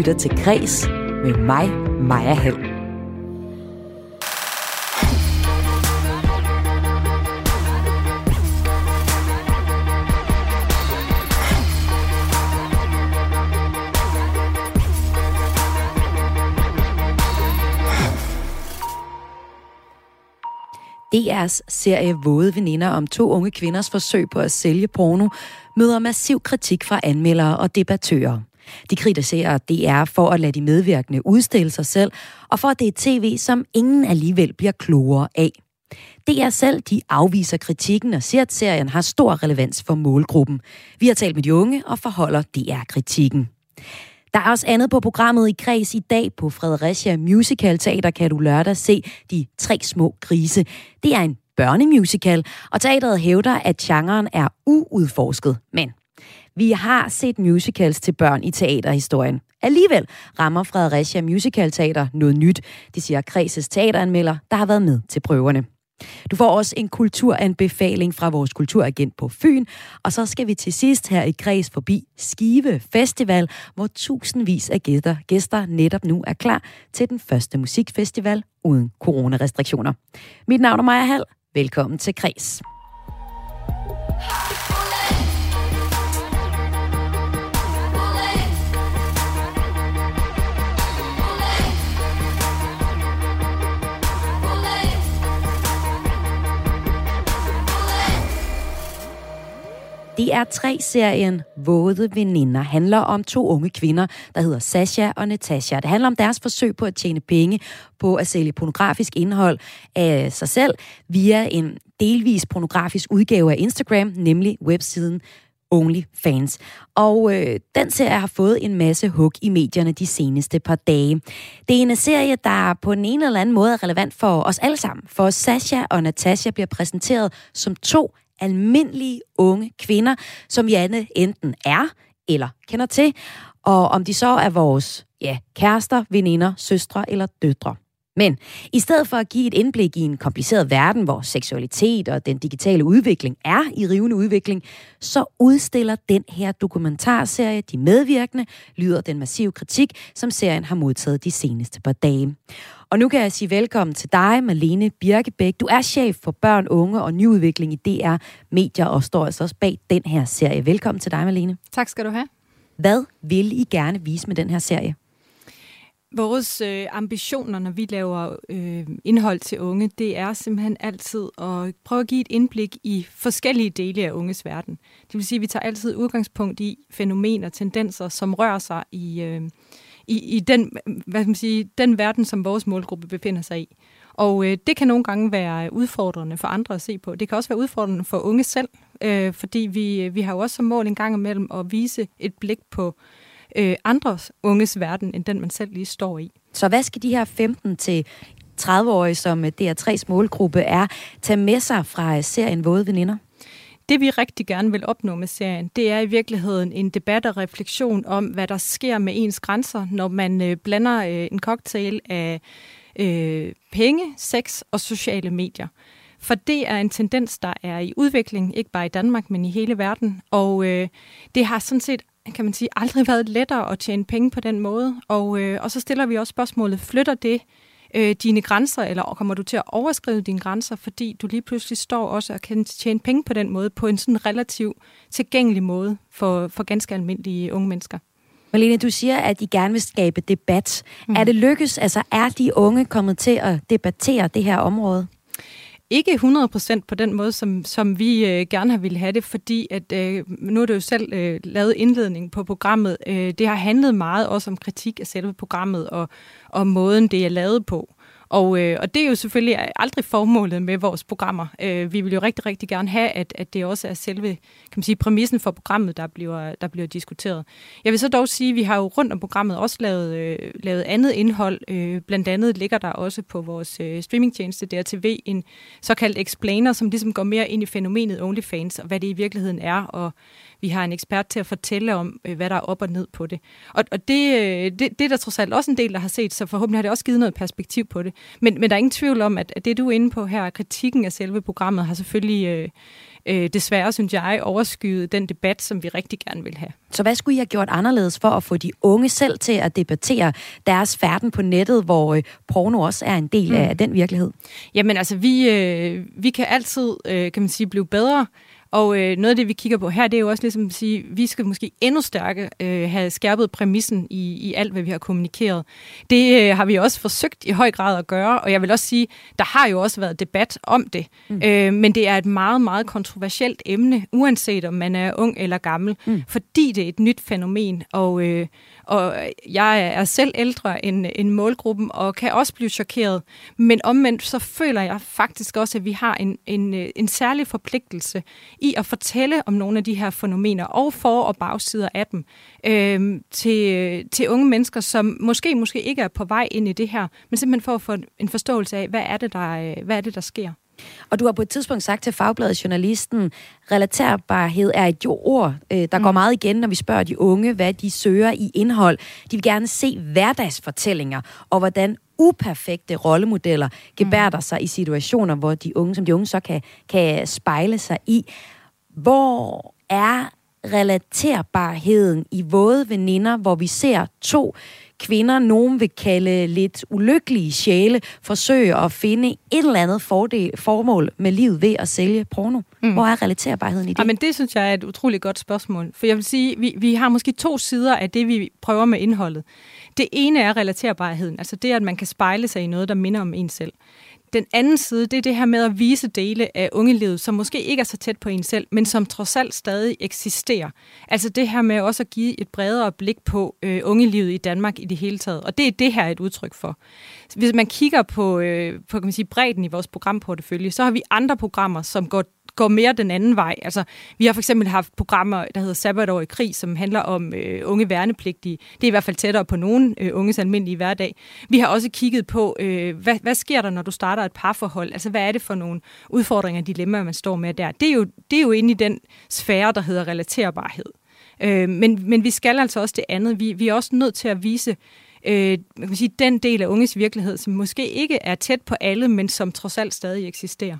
lytter til Græs med mig, Maja Hall. DR's serie Våde Veninder om to unge kvinders forsøg på at sælge porno møder massiv kritik fra anmeldere og debattører. De kritiserer DR for at lade de medvirkende udstille sig selv, og for at det er tv, som ingen alligevel bliver klogere af. DR selv de afviser kritikken og siger, at serien har stor relevans for målgruppen. Vi har talt med de unge og forholder DR-kritikken. Der er også andet på programmet i Kreds i dag på Fredericia Musical Teater kan du lørdag se De Tre Små Grise. Det er en børnemusical, og teateret hævder, at genren er uudforsket. Men vi har set musicals til børn i teaterhistorien. Alligevel rammer Fredericia Musical Teater noget nyt, det siger Kreses teateranmelder, der har været med til prøverne. Du får også en kulturanbefaling fra vores kulturagent på Fyn, og så skal vi til sidst her i Græs forbi Skive Festival, hvor tusindvis af gæster, gæster netop nu er klar til den første musikfestival uden coronarestriktioner. Mit navn er Maja Hall. Velkommen til Græs. DR3-serien Våde Veninder handler om to unge kvinder, der hedder Sasha og Natasha. Det handler om deres forsøg på at tjene penge på at sælge pornografisk indhold af sig selv via en delvis pornografisk udgave af Instagram, nemlig websiden OnlyFans. Og øh, den serie har fået en masse hug i medierne de seneste par dage. Det er en serie, der på en eller anden måde er relevant for os alle sammen. For Sasha og Natasha bliver præsenteret som to almindelige unge kvinder, som Janne enten er eller kender til, og om de så er vores ja, kærester, veninder, søstre eller døtre. Men i stedet for at give et indblik i en kompliceret verden, hvor seksualitet og den digitale udvikling er i rivende udvikling, så udstiller den her dokumentarserie de medvirkende, lyder den massive kritik, som serien har modtaget de seneste par dage. Og nu kan jeg sige velkommen til dig, Malene Birkebæk. Du er chef for børn, unge og nyudvikling i DR Medier og står altså også bag den her serie. Velkommen til dig, Malene. Tak skal du have. Hvad vil I gerne vise med den her serie? Vores øh, ambitioner, når vi laver øh, indhold til unge, det er simpelthen altid at prøve at give et indblik i forskellige dele af unges verden. Det vil sige, at vi tager altid udgangspunkt i fænomener, tendenser, som rører sig i, øh, i, i den, hvad skal man sige, den verden, som vores målgruppe befinder sig i. Og øh, det kan nogle gange være udfordrende for andre at se på. Det kan også være udfordrende for unge selv, øh, fordi vi, øh, vi har jo også som mål en gang imellem at vise et blik på øh, andres unges verden, end den man selv lige står i. Så hvad skal de her 15 til 30-årige, som øh, DR3's målgruppe er, tage med sig fra øh, serien Våde Veninder? Det vi rigtig gerne vil opnå med serien, det er i virkeligheden en debat og refleksion om, hvad der sker med ens grænser, når man øh, blander øh, en cocktail af øh, penge, sex og sociale medier. For det er en tendens, der er i udvikling, ikke bare i Danmark, men i hele verden. Og øh, det har sådan set kan man sige, aldrig været lettere at tjene penge på den måde. Og, øh, og så stiller vi også spørgsmålet, flytter det øh, dine grænser, eller kommer du til at overskride dine grænser, fordi du lige pludselig står også og kan tjene penge på den måde, på en sådan relativt tilgængelig måde for, for ganske almindelige unge mennesker. Malene, du siger, at I gerne vil skabe debat. Mm. Er det lykkes? Altså, er de unge kommet til at debattere det her område? Ikke 100% på den måde, som, som vi øh, gerne har ville have det, fordi at, øh, nu er det jo selv øh, lavet indledning på programmet. Øh, det har handlet meget også om kritik af selve programmet og, og måden, det er lavet på. Og, øh, og det er jo selvfølgelig aldrig formålet med vores programmer. Øh, vi vil jo rigtig, rigtig gerne have, at, at det også er selve kan man sige, præmissen for programmet, der bliver, der bliver diskuteret. Jeg vil så dog sige, at vi har jo rundt om programmet også lavet, øh, lavet andet indhold. Øh, blandt andet ligger der også på vores øh, streamingtjeneste DRTV en såkaldt explainer, som ligesom går mere ind i fænomenet OnlyFans, og hvad det i virkeligheden er, og vi har en ekspert til at fortælle om, øh, hvad der er op og ned på det. Og, og det, øh, det, det er der trods alt også en del, der har set, så forhåbentlig har det også givet noget perspektiv på det. Men, men der er ingen tvivl om, at, at det du er inde på her, kritikken af selve programmet, har selvfølgelig øh, øh, desværre, synes jeg, overskyet den debat, som vi rigtig gerne vil have. Så hvad skulle I have gjort anderledes for at få de unge selv til at debattere deres færden på nettet, hvor øh, porno også er en del mm. af den virkelighed? Jamen altså, vi, øh, vi kan altid, øh, kan man sige, blive bedre og øh, noget af det, vi kigger på her, det er jo også ligesom at sige, vi skal måske endnu stærke øh, have skærpet præmissen i, i alt, hvad vi har kommunikeret. Det øh, har vi også forsøgt i høj grad at gøre, og jeg vil også sige, der har jo også været debat om det. Mm. Øh, men det er et meget, meget kontroversielt emne, uanset om man er ung eller gammel, mm. fordi det er et nyt fænomen, og, øh, og jeg er selv ældre end, end målgruppen, og kan også blive chokeret. Men omvendt, så føler jeg faktisk også, at vi har en, en, en særlig forpligtelse i at fortælle om nogle af de her fænomener, og for- og bagsider af dem, øh, til, til unge mennesker, som måske, måske ikke er på vej ind i det her, men simpelthen for at få en forståelse af, hvad er det, der, hvad er det, der sker. Og du har på et tidspunkt sagt til Fagbladet Journalisten, relaterbarhed er et ord, øh, der mm. går meget igen, når vi spørger de unge, hvad de søger i indhold. De vil gerne se hverdagsfortællinger, og hvordan uperfekte rollemodeller gebærder mm. sig i situationer, hvor de unge, som de unge så kan, kan spejle sig i. Hvor er relaterbarheden i våde veninder, hvor vi ser to kvinder, nogen vil kalde lidt ulykkelige sjæle, forsøge at finde et eller andet fordel, formål med livet ved at sælge porno? Mm. Hvor er relaterbarheden i det? Ja, men det synes jeg er et utroligt godt spørgsmål. For jeg vil sige, vi, vi har måske to sider af det, vi prøver med indholdet. Det ene er relaterbarheden, altså det, at man kan spejle sig i noget, der minder om en selv. Den anden side, det er det her med at vise dele af ungelivet, som måske ikke er så tæt på en selv, men som trods alt stadig eksisterer. Altså det her med også at give et bredere blik på øh, ungelivet i Danmark i det hele taget. Og det er det her et udtryk for. Hvis man kigger på, øh, på kan man sige, bredden i vores programportefølje, så har vi andre programmer, som går går mere den anden vej. Altså, vi har for eksempel haft programmer, der hedder Sabbatår i krig, som handler om øh, unge værnepligtige. Det er i hvert fald tættere på nogen øh, unges almindelige hverdag. Vi har også kigget på, øh, hvad, hvad sker der, når du starter et parforhold? Altså, hvad er det for nogle udfordringer og dilemmaer, man står med der? Det er jo, det er jo inde i den sfære, der hedder relaterbarhed. Øh, men, men vi skal altså også det andet. Vi, vi er også nødt til at vise øh, man kan sige, den del af unges virkelighed, som måske ikke er tæt på alle, men som trods alt stadig eksisterer.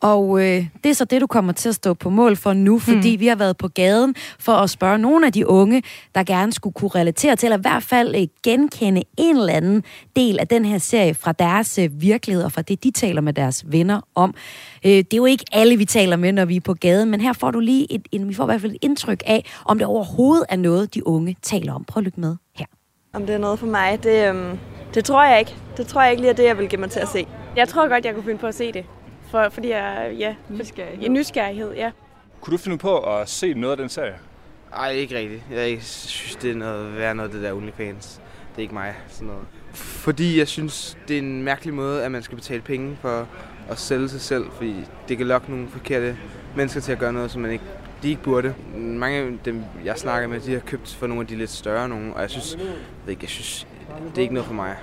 Og øh, det er så det, du kommer til at stå på mål for nu, fordi mm. vi har været på gaden for at spørge nogle af de unge, der gerne skulle kunne relatere til, eller i hvert fald øh, genkende en eller anden del af den her serie fra deres øh, virkelighed, og fra det, de taler med deres venner om. Øh, det er jo ikke alle, vi taler med, når vi er på gaden, men her får du lige et, en, vi får i hvert fald et indtryk af, om det overhovedet er noget, de unge taler om. Prøv at lytte med. Om det er noget for mig, det, øhm, det tror jeg ikke. Det tror jeg ikke lige er det, jeg vil give mig til at se. Jeg tror godt, jeg kunne finde på at se det. For, fordi jeg, ja, nysgerrighed. Ja, nysgerrighed, ja. Kunne du finde på at se noget af den serie? Nej, ikke rigtigt. Jeg synes, det er noget værd noget, det der OnlyFans. Det er ikke mig, sådan noget. Fordi jeg synes, det er en mærkelig måde, at man skal betale penge for at sælge sig selv, fordi det kan lokke nogle forkerte mennesker til at gøre noget, som man ikke de ikke burde. Mange af dem, jeg snakker med, de har købt for nogle af de lidt større nogen, og jeg synes, jeg, ikke, jeg synes, det er ikke noget for mig.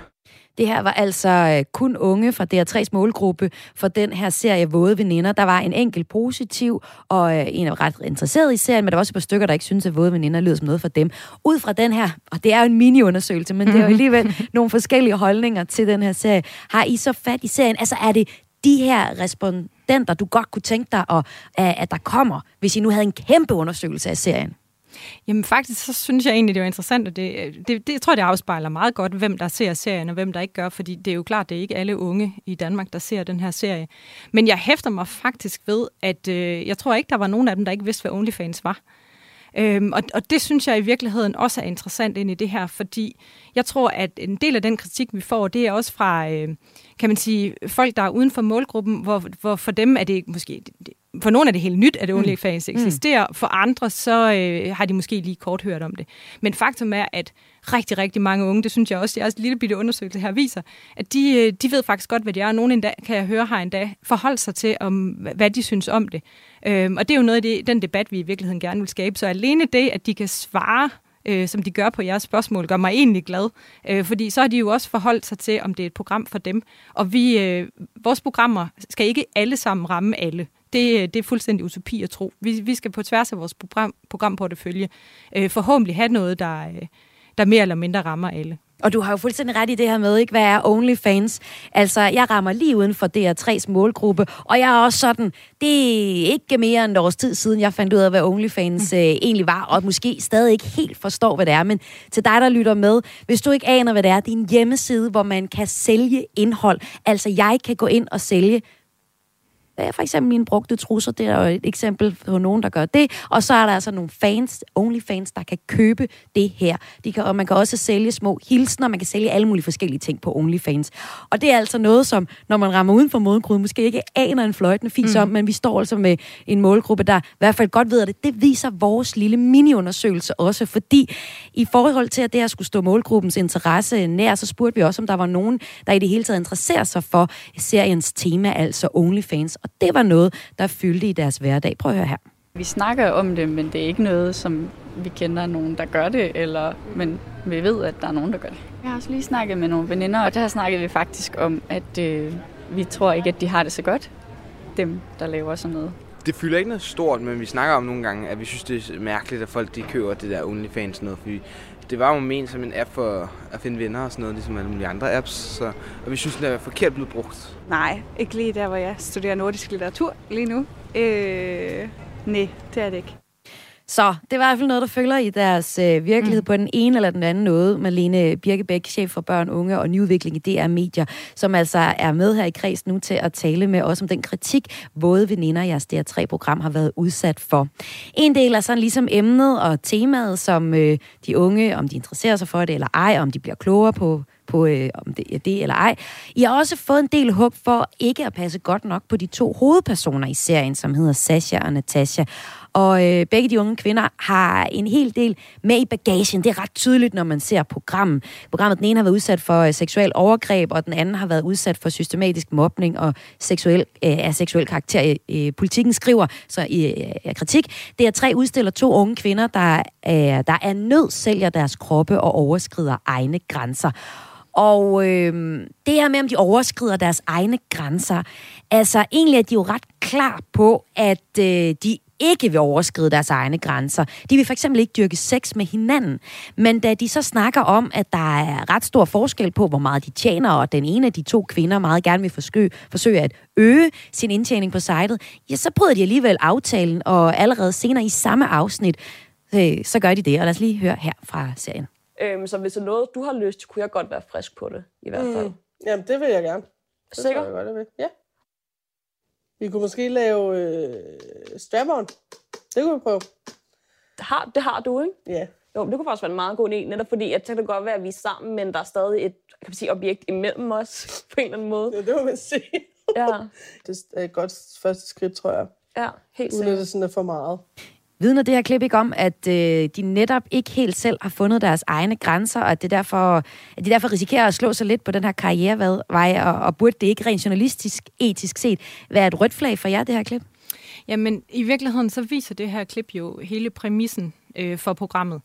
Det her var altså øh, kun unge fra DR3's målgruppe for den her serie Våde Veninder. Der var en enkelt positiv, og øh, en er ret interesseret i serien, men der var også et par stykker, der ikke synes at Våde Veninder lyder som noget for dem. ud fra den her, og det er jo en mini-undersøgelse, men det er jo alligevel nogle forskellige holdninger til den her serie. Har I så fat i serien? Altså er det de her respondenter, du godt kunne tænke dig, at, at der kommer, hvis I nu havde en kæmpe undersøgelse af serien? Jamen faktisk, så synes jeg egentlig, det er interessant, og det, det, det jeg tror det afspejler meget godt, hvem der ser serien, og hvem der ikke gør, fordi det er jo klart, det er ikke alle unge i Danmark, der ser den her serie. Men jeg hæfter mig faktisk ved, at øh, jeg tror ikke, der var nogen af dem, der ikke vidste, hvad OnlyFans var. Øhm, og, og det synes jeg i virkeligheden også er interessant ind i det her, fordi jeg tror, at en del af den kritik, vi får, det er også fra, øh, kan man sige, folk, der er uden for målgruppen, hvor, hvor for dem er det måske, for nogle er det helt nyt, at mm. OnlyFans mm. eksisterer, for andre så øh, har de måske lige kort hørt om det. Men faktum er, at rigtig, rigtig mange unge, det synes jeg også, er en lille bitte undersøgelse her viser, at de, øh, de ved faktisk godt, hvad det er, og nogen endda, kan jeg høre, har endda forholdt sig til, om, hvad de synes om det. Øhm, og det er jo noget af det, den debat, vi i virkeligheden gerne vil skabe. Så alene det, at de kan svare øh, som de gør på jeres spørgsmål, gør mig egentlig glad. Øh, fordi så har de jo også forholdt sig til, om det er et program for dem. Og vi, øh, vores programmer skal ikke alle sammen ramme alle. Det, det er fuldstændig utopi at tro. Vi, vi skal på tværs af vores program, programportefølje øh, forhåbentlig have noget, der, øh, der mere eller mindre rammer alle. Og du har jo fuldstændig ret i det her med, ikke? hvad er OnlyFans? Altså, jeg rammer lige uden for DR3's målgruppe, og jeg er også sådan, det er ikke mere end et års tid siden, jeg fandt ud af, hvad OnlyFans mm. øh, egentlig var, og måske stadig ikke helt forstår, hvad det er. Men til dig, der lytter med, hvis du ikke aner, hvad det er, det er en hjemmeside, hvor man kan sælge indhold. Altså, jeg kan gå ind og sælge for eksempel mine brugte trusser, det er jo et eksempel på nogen, der gør det. Og så er der altså nogle fans, only fans, der kan købe det her. De kan, og man kan også sælge små hilsner, man kan sælge alle mulige forskellige ting på OnlyFans. Og det er altså noget, som når man rammer uden for målgruppen, måske ikke aner en fløjtende fis mm. om, men vi står altså med en målgruppe, der i hvert fald godt ved det. Det viser vores lille mini-undersøgelse også, fordi i forhold til, at det her skulle stå målgruppens interesse nær, så spurgte vi også, om der var nogen, der i det hele taget interesserer sig for seriens tema, altså OnlyFans. Og det var noget, der fyldte i deres hverdag. Prøv at høre her. Vi snakker om det, men det er ikke noget, som vi kender nogen, der gør det, eller, men vi ved, at der er nogen, der gør det. Jeg har også lige snakket med nogle veninder, og der snakkede vi faktisk om, at øh, vi tror ikke, at de har det så godt, dem, der laver sådan noget. Det fylder ikke noget stort, men vi snakker om nogle gange, at vi synes, det er mærkeligt, at folk de køber det der OnlyFans noget, fordi det var jo ment som en app for at finde venner og sådan noget, ligesom alle mulige andre apps, så, og vi synes, den er forkert blevet brugt. Nej, ikke lige der, hvor jeg studerer nordisk litteratur lige nu. Øh, nej, det er det ikke. Så det var i hvert fald noget, der følger i deres øh, virkelighed mm. på den ene eller den anden måde. Malene Birkebæk, chef for børn, unge og nyudvikling i DR Medier, som altså er med her i kreds nu til at tale med os om den kritik, både veninder i jeres DR3-program har været udsat for. En del er sådan ligesom emnet og temaet, som øh, de unge, om de interesserer sig for det eller ej, om de bliver klogere på på, øh, om det er det eller ej. I har også fået en del hug for ikke at passe godt nok på de to hovedpersoner i serien, som hedder Sasha og Natasha. Og øh, begge de unge kvinder har en hel del med i bagagen. Det er ret tydeligt, når man ser programmet. Programmet, den ene har været udsat for øh, seksuel overgreb, og den anden har været udsat for systematisk mobning og seksuel, øh, af seksuel karakter. Øh, øh politikken skriver så i øh, kritik. Det er tre udstiller to unge kvinder, der, øh, der er nød sælger deres kroppe og overskrider egne grænser. Og øh, det her med, om de overskrider deres egne grænser, altså egentlig er de jo ret klar på, at øh, de ikke vil overskride deres egne grænser. De vil for eksempel ikke dyrke sex med hinanden. Men da de så snakker om, at der er ret stor forskel på, hvor meget de tjener, og den ene af de to kvinder meget gerne vil forsøge, forsøge at øge sin indtjening på sitet, ja, så bryder de alligevel aftalen, og allerede senere i samme afsnit, øh, så gør de det. Og lad os lige høre her fra serien. Øhm, så hvis det er noget, du har lyst, kunne jeg godt være frisk på det, i hvert fald. Mm. Jamen, det vil jeg gerne. Det Sikker? Jeg godt, jeg vil. Ja. Vi kunne måske lave øh, strap-on. Det kunne vi prøve. Det har, det har du, ikke? Ja. Jo, det kunne faktisk være en meget god idé, netop fordi, at det kan godt være, at vi er sammen, men der er stadig et kan man sige, objekt imellem os, på en eller anden måde. Ja, det må man sige. Ja. Det er et godt første skridt, tror jeg. Ja, helt Uden at det sådan er for meget. Vidner det her klip ikke om, at øh, de netop ikke helt selv har fundet deres egne grænser, og at, det derfor, at de derfor risikerer at slå sig lidt på den her karrierevej, og, og burde det ikke rent journalistisk, etisk set, være et rødt flag for jer, det her klip? Jamen, i virkeligheden så viser det her klip jo hele præmissen øh, for programmet.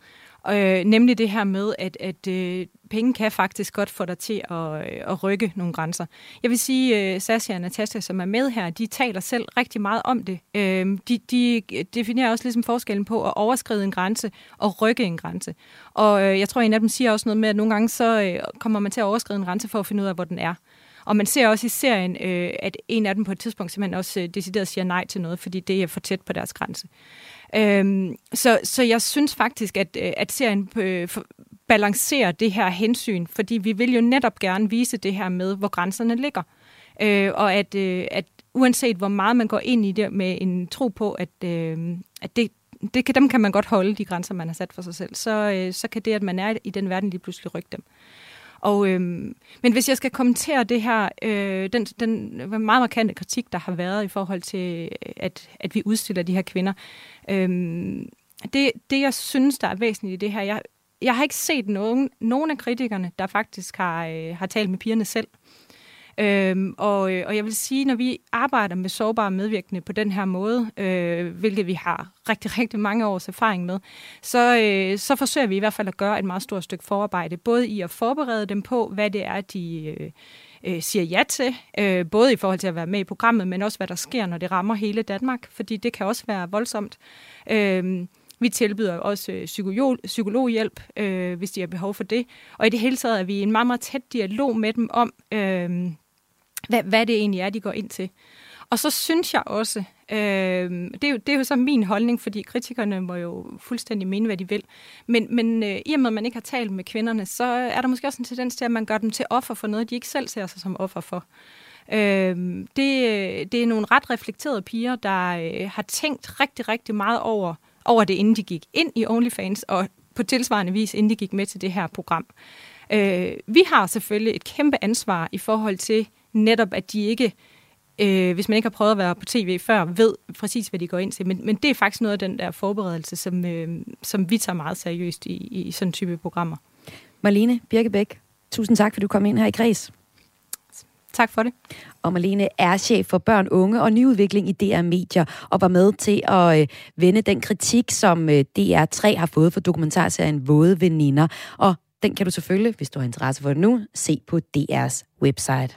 Øh, nemlig det her med, at, at øh, penge kan faktisk godt få dig til at, øh, at rykke nogle grænser. Jeg vil sige, øh, Sasha og Natasha, som er med her, de taler selv rigtig meget om det. Øh, de, de definerer også ligesom forskellen på at overskride en grænse og rykke en grænse. Og øh, jeg tror, en af dem siger også noget med, at nogle gange så øh, kommer man til at overskride en grænse for at finde ud af, hvor den er. Og man ser også i serien, øh, at en af dem på et tidspunkt simpelthen også øh, decideret siger nej til noget, fordi det er for tæt på deres grænse. Øhm, så, så jeg synes faktisk, at, øh, at serien øh, balancerer det her hensyn, fordi vi vil jo netop gerne vise det her med, hvor grænserne ligger. Øh, og at, øh, at uanset hvor meget man går ind i det med en tro på, at, øh, at det, det kan, dem kan man godt holde, de grænser, man har sat for sig selv, så, øh, så kan det, at man er i den verden, lige pludselig rykke dem. Og, øhm, men hvis jeg skal kommentere det her, øh, den, den meget markante kritik, der har været i forhold til, øh, at, at vi udstiller de her kvinder, øhm, det, det, jeg synes, der er væsentligt i det her, jeg, jeg har ikke set nogen, nogen af kritikerne, der faktisk har, øh, har talt med pigerne selv. Øhm, og, øh, og jeg vil sige, når vi arbejder med sårbare medvirkende på den her måde, øh, hvilket vi har rigtig, rigtig mange års erfaring med, så, øh, så forsøger vi i hvert fald at gøre et meget stort stykke forarbejde, både i at forberede dem på, hvad det er, de øh, øh siger ja til, øh, både i forhold til at være med i programmet, men også hvad der sker, når det rammer hele Danmark, fordi det kan også være voldsomt. Øh, Vi tilbyder også øh, psykolog, psykologhjælp, øh, hvis de har behov for det. Og i det hele taget er vi i en meget, meget tæt dialog med dem om, øh, hvad, hvad det egentlig er, de går ind til. Og så synes jeg også, øh, det, er jo, det er jo så min holdning, fordi kritikerne må jo fuldstændig mene, hvad de vil. Men, men øh, i og med, at man ikke har talt med kvinderne, så er der måske også en tendens til, at man gør dem til offer for noget, de ikke selv ser sig som offer for. Øh, det, det er nogle ret reflekterede piger, der øh, har tænkt rigtig, rigtig meget over, over det, inden de gik ind i OnlyFans, og på tilsvarende vis, inden de gik med til det her program. Øh, vi har selvfølgelig et kæmpe ansvar i forhold til netop, at de ikke øh, hvis man ikke har prøvet at være på tv før, ved præcis, hvad de går ind til. Men, men det er faktisk noget af den der forberedelse, som, øh, som vi tager meget seriøst i, i sådan type programmer. Marlene Birkebæk, tusind tak, for du kom ind her i Græs. Tak for det. Og Marlene er chef for børn, unge og nyudvikling i DR Medier, og var med til at øh, vende den kritik, som øh, DR3 har fået for dokumentarserien Våde Veninder. Og den kan du selvfølgelig, hvis du har interesse for det nu, se på DR's website.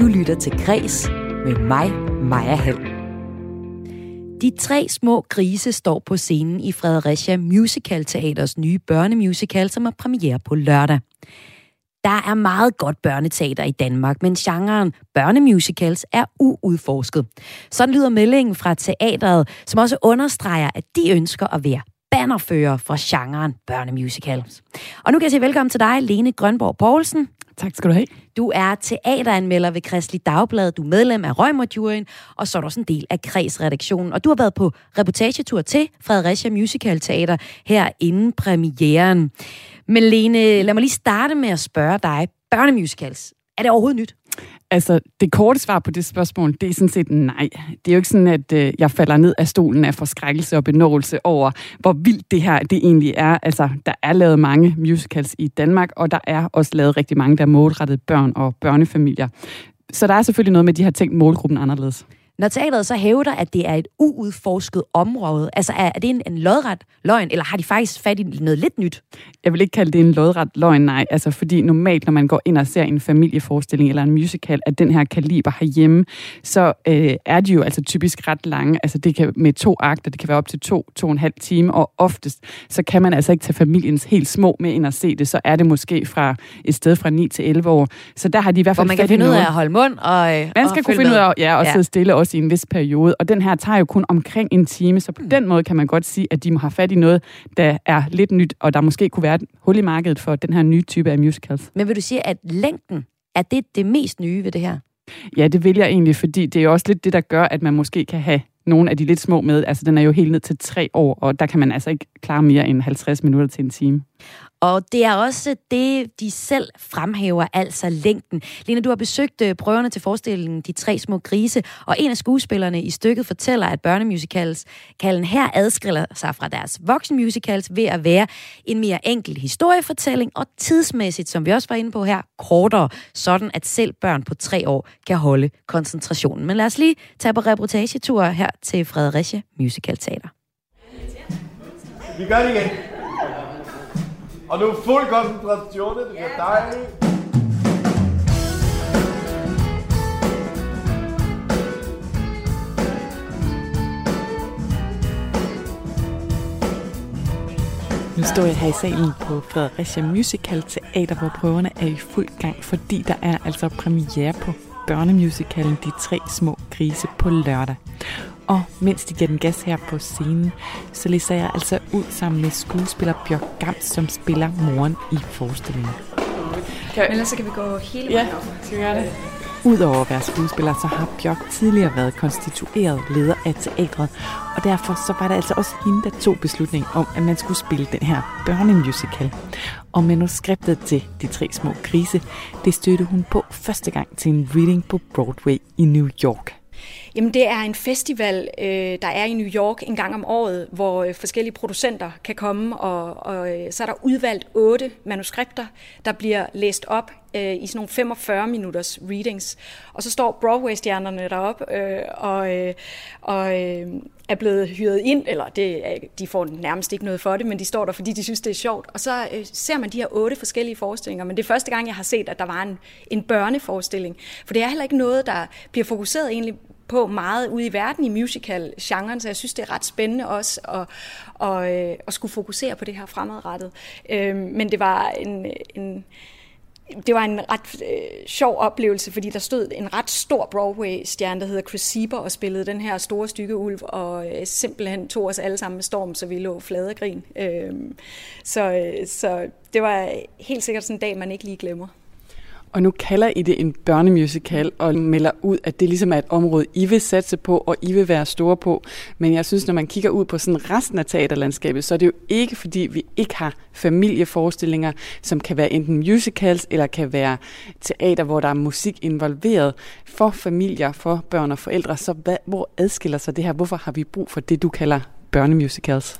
Du lytter til Græs med mig, Maja Hall. De tre små grise står på scenen i Fredericia Musical Teaters nye børnemusical, som er premiere på lørdag. Der er meget godt børneteater i Danmark, men genren børnemusicals er uudforsket. Sådan lyder meldingen fra teateret, som også understreger, at de ønsker at være bannerfører for genren børnemusicals. Og nu kan jeg sige velkommen til dig, Lene Grønborg Poulsen. Tak skal du have. Du er teateranmelder ved Kristelig Dagblad, du er medlem af Røgmordjuryen, og så er du også en del af kredsredaktionen. Og du har været på reportagetur til Fredericia Musical Teater her inden premieren. Men Lene, lad mig lige starte med at spørge dig. Børnemusicals, er det overhovedet nyt? Altså, det korte svar på det spørgsmål, det er sådan set nej. Det er jo ikke sådan, at øh, jeg falder ned af stolen af forskrækkelse og benåelse over, hvor vildt det her det egentlig er. Altså, der er lavet mange musicals i Danmark, og der er også lavet rigtig mange, der er målrettet børn og børnefamilier. Så der er selvfølgelig noget med, at de har tænkt målgruppen anderledes. Når teateret så hævder, at det er et uudforsket område, altså er, er det en, en lodret løgn, eller har de faktisk fat i noget lidt nyt? Jeg vil ikke kalde det en lodret løgn, nej. Altså fordi normalt, når man går ind og ser en familieforestilling eller en musical af den her kaliber herhjemme, så øh, er de jo altså typisk ret lange. Altså det kan med to akter, det kan være op til to, to og en halv time, og oftest, så kan man altså ikke tage familiens helt små med ind og se det. Så er det måske fra et sted fra 9 til 11 år. Så der har de i hvert fald Hvor man kan finde ud af at holde mund og øh, Man skal og kunne finde ud af ja, og ja. sidde stille også i en vis periode. Og den her tager jo kun omkring en time, så på Mm. den måde kan man godt sige, at de må have fat i noget, der er lidt nyt, og der måske kunne være et hul i markedet for den her nye type af musicals. Men vil du sige, at længden, er det det mest nye ved det her? Ja, det vil jeg egentlig, fordi det er jo også lidt det, der gør, at man måske kan have nogle af de lidt små med. Altså, den er jo helt ned til tre år, og der kan man altså ikke klare mere end 50 minutter til en time. Og det er også det, de selv fremhæver, altså længden. Lena, du har besøgt øh, prøverne til forestillingen De Tre Små Grise, og en af skuespillerne i stykket fortæller, at børnemusicals kalden her adskiller sig fra deres voksenmusicals ved at være en mere enkel historiefortælling, og tidsmæssigt, som vi også var inde på her, kortere, sådan at selv børn på tre år kan holde koncentrationen. Men lad os lige tage på reportagetur her til Fredericia Musical Teater. Vi gør det igen. Og nu fuld koncentration, det bliver dejligt. Nu står jeg her i salen på Fredericia Musical Teater, hvor prøverne er i fuld gang, fordi der er altså premiere på børnemusicalen De Tre Små Grise på lørdag. Og mens de giver den gas her på scenen, så læser jeg altså ud sammen med skuespiller Bjørk Gams, som spiller moren i forestillingen. Men ellers så kan vi gå hele vejen op. skal vi gøre det? Udover at være skuespiller, så har Bjørk tidligere været konstitueret leder af teatret, og derfor så var det altså også hende, der tog beslutningen om, at man skulle spille den her børnemusical. Og manuskriptet til De Tre Små Grise, det støttede hun på første gang til en reading på Broadway i New York. Jamen, det er en festival, øh, der er i New York en gang om året, hvor øh, forskellige producenter kan komme, og, og øh, så er der udvalgt otte manuskripter, der bliver læst op øh, i sådan nogle 45 minutters readings. Og så står Broadway-stjernerne deroppe øh, og, øh, og øh, er blevet hyret ind, eller det, er- de får nærmest ikke noget for det, men de står der, fordi de synes, det er sjovt. Og så øh, ser man de her otte forskellige forestillinger, men det er første gang, jeg har set, at der var en, en børneforestilling. For det er heller ikke noget, der bliver fokuseret egentlig på meget ude i verden i musical-genren, så jeg synes, det er ret spændende også at, at, øh, at skulle fokusere på det her fremadrettet. Øh, men det var en, en det var en ret øh, sjov oplevelse, fordi der stod en ret stor Broadway-stjerne, der hedder Chris Sieber, og spillede den her store stykke ulv, og øh, simpelthen tog os alle sammen med storm, så vi lå flade grin. Øhm, øh, så, så det var helt sikkert sådan en dag, man ikke lige glemmer. Og nu kalder I det en børnemusical og melder ud, at det ligesom er et område, I vil satse på, og I vil være store på. Men jeg synes, når man kigger ud på sådan resten af teaterlandskabet, så er det jo ikke, fordi vi ikke har familieforestillinger, som kan være enten musicals, eller kan være teater, hvor der er musik involveret for familier, for børn og forældre. Så hvad, hvor adskiller sig det her? Hvorfor har vi brug for det, du kalder børnemusicals?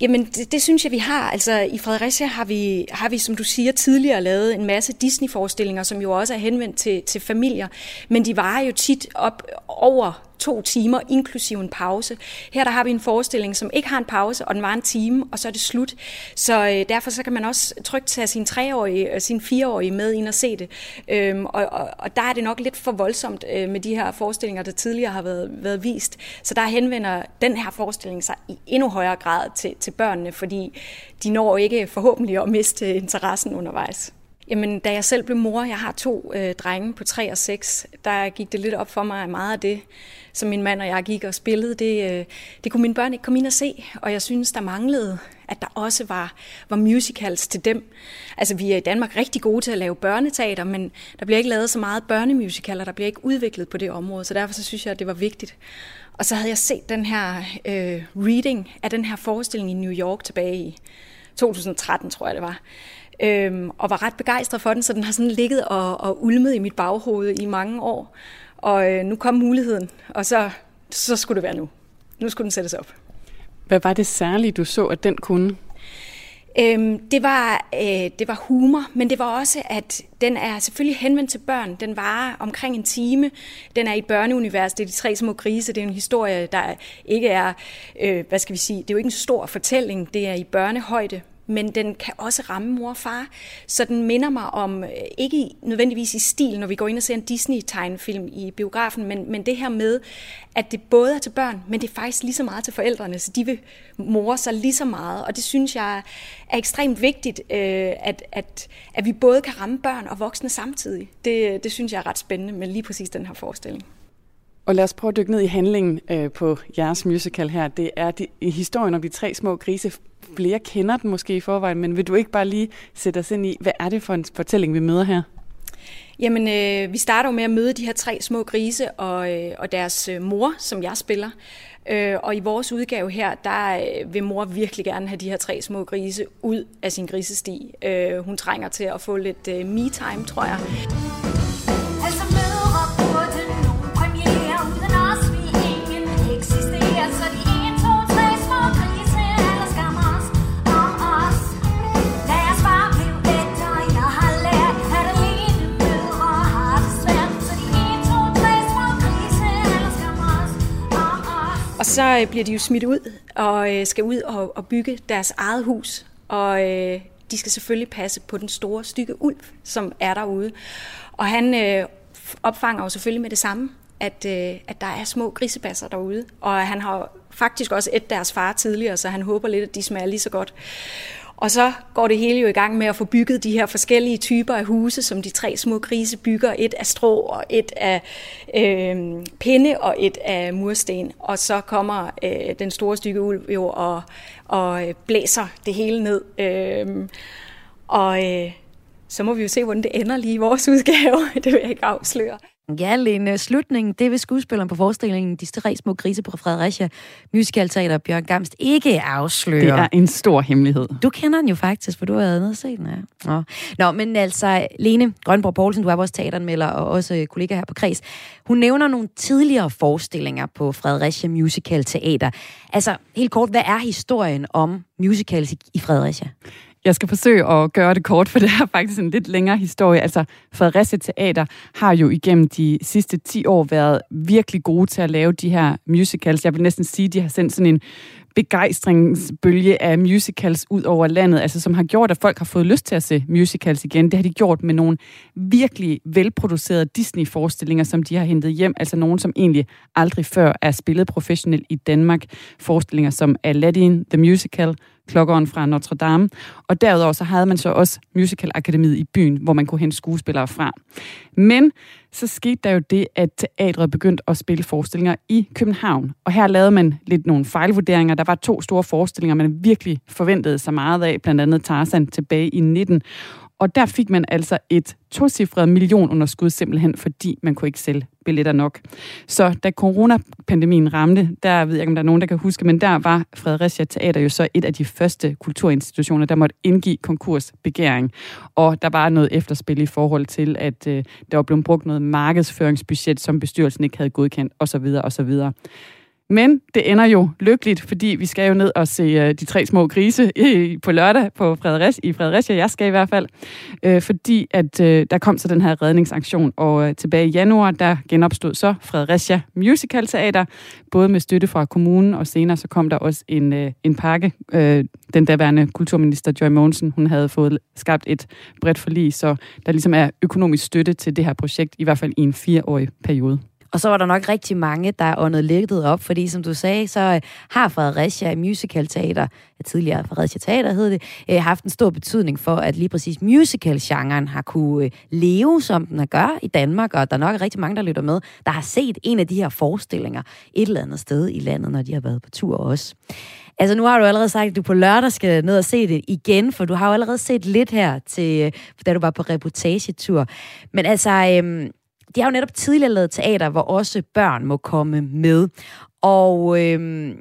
Jamen, det, det synes jeg, vi har. Altså, i Fredericia har vi, har vi, som du siger, tidligere lavet en masse Disney-forestillinger, som jo også er henvendt til, til familier. Men de varer jo tit op over to timer, inklusive en pause. Her der har vi en forestilling, som ikke har en pause, og den var en time, og så er det slut. Så øh, derfor så kan man også trygt tage sin treårige og sin fireårige med ind og se det. Øhm, og, og, og der er det nok lidt for voldsomt øh, med de her forestillinger, der tidligere har været, været vist. Så der henvender den her forestilling sig i endnu højere grad til, til børnene, fordi de når ikke forhåbentlig at miste interessen undervejs. Jamen, da jeg selv blev mor, jeg har to øh, drenge på 3 og 6, der gik det lidt op for mig, at meget af det, som min mand og jeg gik og spillede, det, øh, det kunne mine børn ikke komme ind og se. Og jeg synes, der manglede, at der også var, var musicals til dem. Altså, vi er i Danmark rigtig gode til at lave børneteater, men der bliver ikke lavet så meget børnemusicaler, der bliver ikke udviklet på det område, så derfor så synes jeg, at det var vigtigt. Og så havde jeg set den her øh, reading af den her forestilling i New York tilbage i 2013, tror jeg det var øhm, og var ret begejstret for den, så den har sådan ligget og, og ulmet i mit baghoved i mange år. Og øh, nu kom muligheden, og så, så skulle det være nu. Nu skulle den sættes op. Hvad var det særlige, du så, at den kunne? Øhm, det, var, øh, det var humor, men det var også, at den er selvfølgelig henvendt til børn. Den varer omkring en time. Den er i børneunivers. Det er de tre små grise. Det er en historie, der ikke er, øh, hvad skal vi sige, det er jo ikke en stor fortælling. Det er i børnehøjde, men den kan også ramme mor og far. Så den minder mig om, øh, ikke nødvendigvis i stil, når vi går ind og ser en Disney-tegnefilm i biografen, men, men det her med, at det både er til børn, men det er faktisk lige så meget til forældrene, så de vil more sig lige så meget. Og det synes jeg er ekstremt vigtigt, øh, at, at, at vi både kan ramme børn og voksne samtidig. Det, det synes jeg er ret spændende med lige præcis den her forestilling. Og lad os prøve at dykke ned i handlingen øh, på jeres musical her. Det er de, historien om de tre små grise flere kender den måske i forvejen, men vil du ikke bare lige sætte os ind i, hvad er det for en fortælling, vi møder her? Jamen, øh, vi starter jo med at møde de her tre små grise og, øh, og deres øh, mor, som jeg spiller. Øh, og i vores udgave her, der øh, vil mor virkelig gerne have de her tre små grise ud af sin grisesti. Øh, hun trænger til at få lidt øh, me-time, tror jeg. Og så øh, bliver de jo smidt ud og øh, skal ud og, og bygge deres eget hus. Og øh, de skal selvfølgelig passe på den store stykke ulv, som er derude. Og han øh, opfanger jo selvfølgelig med det samme, at, øh, at der er små grisebasser derude. Og han har faktisk også et deres far tidligere, så han håber lidt, at de smager lige så godt. Og så går det hele jo i gang med at få bygget de her forskellige typer af huse, som de tre små grise bygger. Et af strå, og et af øh, pinde, og et af mursten. Og så kommer øh, den store stykke ulv jo og, og øh, blæser det hele ned. Øh, og øh, så må vi jo se, hvordan det ender lige i vores udgave. det vil jeg ikke afsløre. Ja, Lene, slutningen, det vil skuespilleren på forestillingen De tre små grise på Fredericia musicalteater Bjørn Gamst ikke afsløre. Det er en stor hemmelighed. Du kender den jo faktisk, for du har været set den, ja. Nå. Nå, men altså, Lene Grønborg Poulsen, du er vores teateranmelder og også kollega her på Kreds. Hun nævner nogle tidligere forestillinger på Fredericia Musical Teater. Altså, helt kort, hvad er historien om musicals i Fredericia? Jeg skal forsøge at gøre det kort, for det er faktisk en lidt længere historie. Altså, Fredericia Teater har jo igennem de sidste 10 år været virkelig gode til at lave de her musicals. Jeg vil næsten sige, at de har sendt sådan en begejstringsbølge af musicals ud over landet, altså som har gjort, at folk har fået lyst til at se musicals igen. Det har de gjort med nogle virkelig velproducerede Disney-forestillinger, som de har hentet hjem, altså nogen, som egentlig aldrig før er spillet professionelt i Danmark. Forestillinger som Aladdin, The Musical, klokkeren fra Notre Dame. Og derudover så havde man så også Musical Akademiet i byen, hvor man kunne hente skuespillere fra. Men så skete der jo det, at teatret begyndte at spille forestillinger i København. Og her lavede man lidt nogle fejlvurderinger. Der var to store forestillinger, man virkelig forventede sig meget af, blandt andet Tarzan tilbage i 19. Og der fik man altså et tocifret millionunderskud simpelthen, fordi man kunne ikke sælge billetter nok. Så da coronapandemien ramte, der ved jeg ikke, om der er nogen, der kan huske, men der var Fredericia Teater jo så et af de første kulturinstitutioner, der måtte indgive konkursbegæring. Og der var noget efterspil i forhold til, at øh, der var blevet brugt noget markedsføringsbudget, som bestyrelsen ikke havde godkendt, osv. osv. Men det ender jo lykkeligt, fordi vi skal jo ned og se øh, de tre små grise i, på lørdag på Frederis, i Fredericia. Jeg skal i hvert fald. Øh, fordi at øh, der kom så den her redningsaktion, og øh, tilbage i januar, der genopstod så Fredericia Musical Teater, både med støtte fra kommunen, og senere så kom der også en, øh, en pakke. Øh, den daværende kulturminister Joy Mogensen, hun havde fået skabt et bredt forlig, så der ligesom er økonomisk støtte til det her projekt, i hvert fald i en fireårig periode. Og så var der nok rigtig mange, der åndede lægget op, fordi som du sagde, så øh, har Fredericia Musical Teater, tidligere Fredericia Teater hed det, øh, haft en stor betydning for, at lige præcis musical-genren har kunne øh, leve, som den gør i Danmark, og der er nok rigtig mange, der lytter med, der har set en af de her forestillinger et eller andet sted i landet, når de har været på tur også. Altså nu har du allerede sagt, at du på lørdag skal ned og se det igen, for du har jo allerede set lidt her, til, da du var på reportagetur. Men altså, øhm, de har jo netop tidligere lavet teater, hvor også børn må komme med. Og øhm,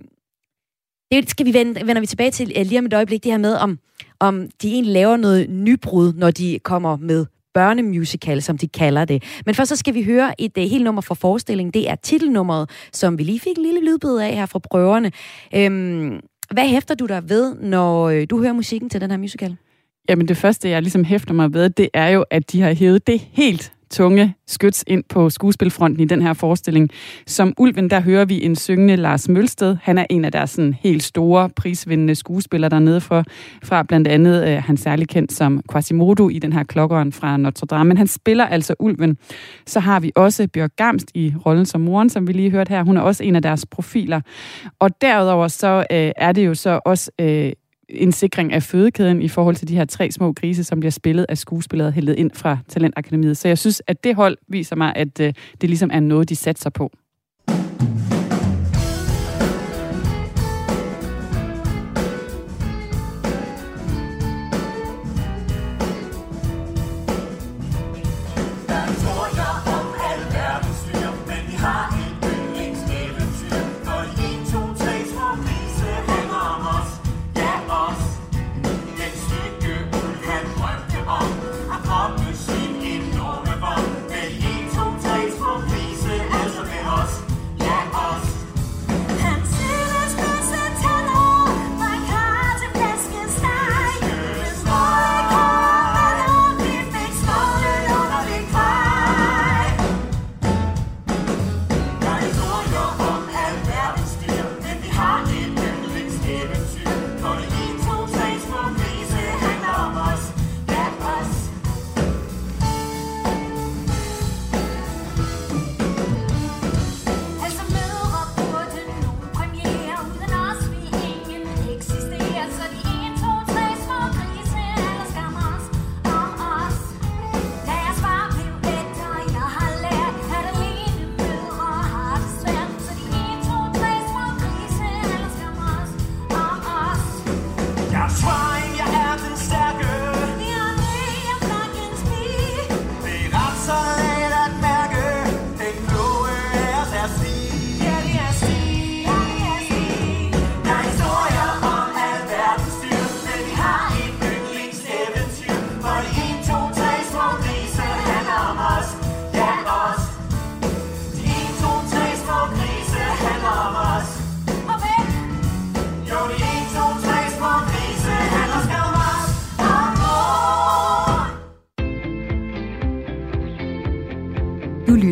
det skal vi vende, vender vi tilbage til øh, lige om et øjeblik, det her med, om, om de egentlig laver noget nybrud, når de kommer med børnemusical, som de kalder det. Men først så skal vi høre et uh, helt nummer fra forestillingen. Det er titelnummeret, som vi lige fik en lille lydbid af her fra prøverne. Øhm, hvad hæfter du dig ved, når øh, du hører musikken til den her musical? Jamen det første, jeg ligesom hæfter mig ved, det er jo, at de har hævet det helt tunge skyts ind på skuespilfronten i den her forestilling. Som Ulven, der hører vi en syngende Lars Mølsted. Han er en af deres sådan, helt store prisvindende skuespillere dernede for, fra blandt andet, øh, han særlig kendt som Quasimodo i den her klokkeren fra Notre Dame. Men han spiller altså Ulven. Så har vi også Bjørk Gamst i rollen som moren, som vi lige hørte her. Hun er også en af deres profiler. Og derudover så øh, er det jo så også øh, en sikring af fødekæden i forhold til de her tre små grise, som bliver spillet af skuespillere hældet ind fra Talentakademiet. Så jeg synes, at det hold viser mig, at øh, det ligesom er noget, de satser på.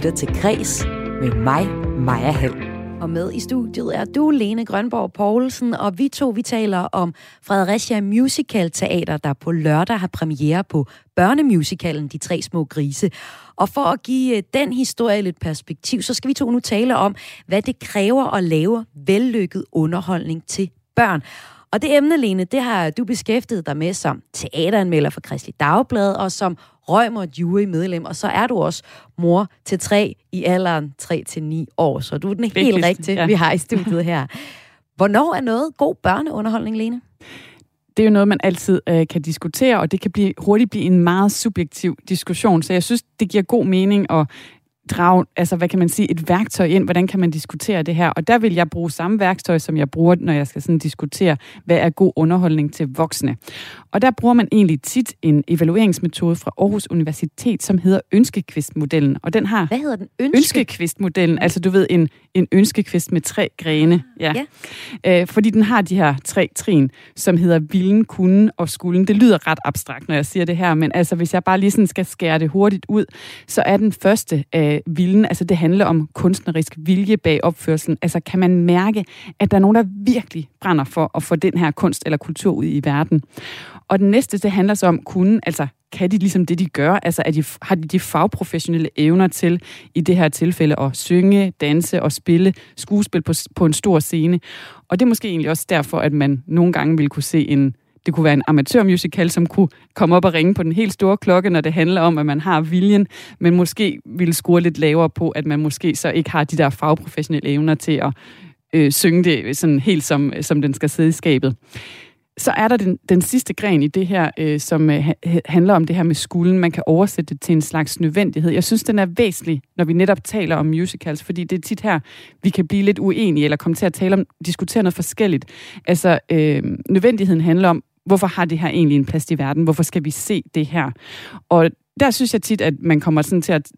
Lytter til Græs med mig, Maja Hall. Og med i studiet er du, Lene Grønborg Poulsen, og vi to vi taler om Fredericia Musical Teater, der på lørdag har premiere på børnemusicalen De Tre Små Grise. Og for at give øh, den historie lidt perspektiv, så skal vi to nu tale om, hvad det kræver at lave vellykket underholdning til børn. Og det emne, Lene, det har du beskæftiget dig med som teateranmelder for Kristelig Dagblad og som Røgmert jury-medlem, og så er du også mor til tre i alderen 3 til 9 år, så du er den helt Vigtigst, rigtige, ja. vi har i studiet her. Hvornår er noget god børneunderholdning, Lene? det er jo noget, man altid øh, kan diskutere, og det kan blive, hurtigt blive en meget subjektiv diskussion. Så jeg synes, det giver god mening at drage, altså hvad kan man sige, et værktøj ind, hvordan kan man diskutere det her. Og der vil jeg bruge samme værktøj, som jeg bruger, når jeg skal sådan diskutere, hvad er god underholdning til voksne. Og der bruger man egentlig tit en evalueringsmetode fra Aarhus Universitet, som hedder ønskekvistmodellen. Og den har... Hvad hedder den? Ønske? Ønskekvistmodellen, altså du ved, en, en ønskekvist med tre grene. Ja. ja. Øh, fordi den har de her tre trin, som hedder vilden, kunden og skulden. Det lyder ret abstrakt, når jeg siger det her, men altså hvis jeg bare lige sådan skal skære det hurtigt ud, så er den første øh, Øh, vilden, altså det handler om kunstnerisk vilje bag opførselen. Altså kan man mærke, at der er nogen, der virkelig brænder for at få den her kunst eller kultur ud i verden. Og den næste, det handler så om kunden, altså kan de ligesom det, de gør? Altså er de, har de de fagprofessionelle evner til, i det her tilfælde, at synge, danse og spille skuespil på, på en stor scene? Og det er måske egentlig også derfor, at man nogle gange vil kunne se en, det kunne være en amatørmusical, som kunne komme op og ringe på den helt store klokke, når det handler om, at man har viljen, men måske ville score lidt lavere på, at man måske så ikke har de der fagprofessionelle evner til at øh, synge det sådan helt som, som den skal sidde i skabet. Så er der den, den sidste gren i det her, øh, som øh, handler om det her med skulden. Man kan oversætte det til en slags nødvendighed. Jeg synes, den er væsentlig, når vi netop taler om musicals, fordi det er tit her, vi kan blive lidt uenige, eller komme til at tale om, diskutere noget forskelligt. Altså, øh, nødvendigheden handler om, hvorfor har det her egentlig en plads i verden? Hvorfor skal vi se det her? Og der synes jeg tit, at man kommer sådan til at...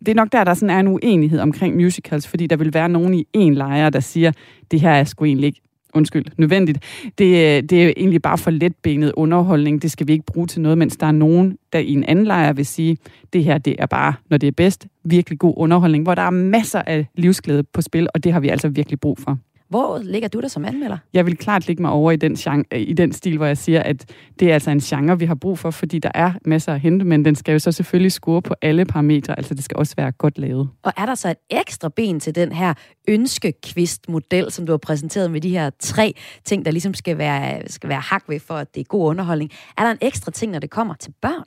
Det er nok der, der sådan er en uenighed omkring musicals, fordi der vil være nogen i en lejr, der siger, det her er sgu egentlig ikke undskyld, nødvendigt. Det, det er egentlig bare for letbenet underholdning. Det skal vi ikke bruge til noget, mens der er nogen, der i en anden lejr vil sige, det her det er bare, når det er bedst, virkelig god underholdning, hvor der er masser af livsglæde på spil, og det har vi altså virkelig brug for. Hvor ligger du der som anmelder? Jeg vil klart ligge mig over i den, genre, i den stil, hvor jeg siger, at det er altså en genre, vi har brug for, fordi der er masser at hente, men den skal jo så selvfølgelig score på alle parametre, altså det skal også være godt lavet. Og er der så et ekstra ben til den her ønskekvist-model, som du har præsenteret med de her tre ting, der ligesom skal være, skal være hak ved for, at det er god underholdning? Er der en ekstra ting, når det kommer til børn?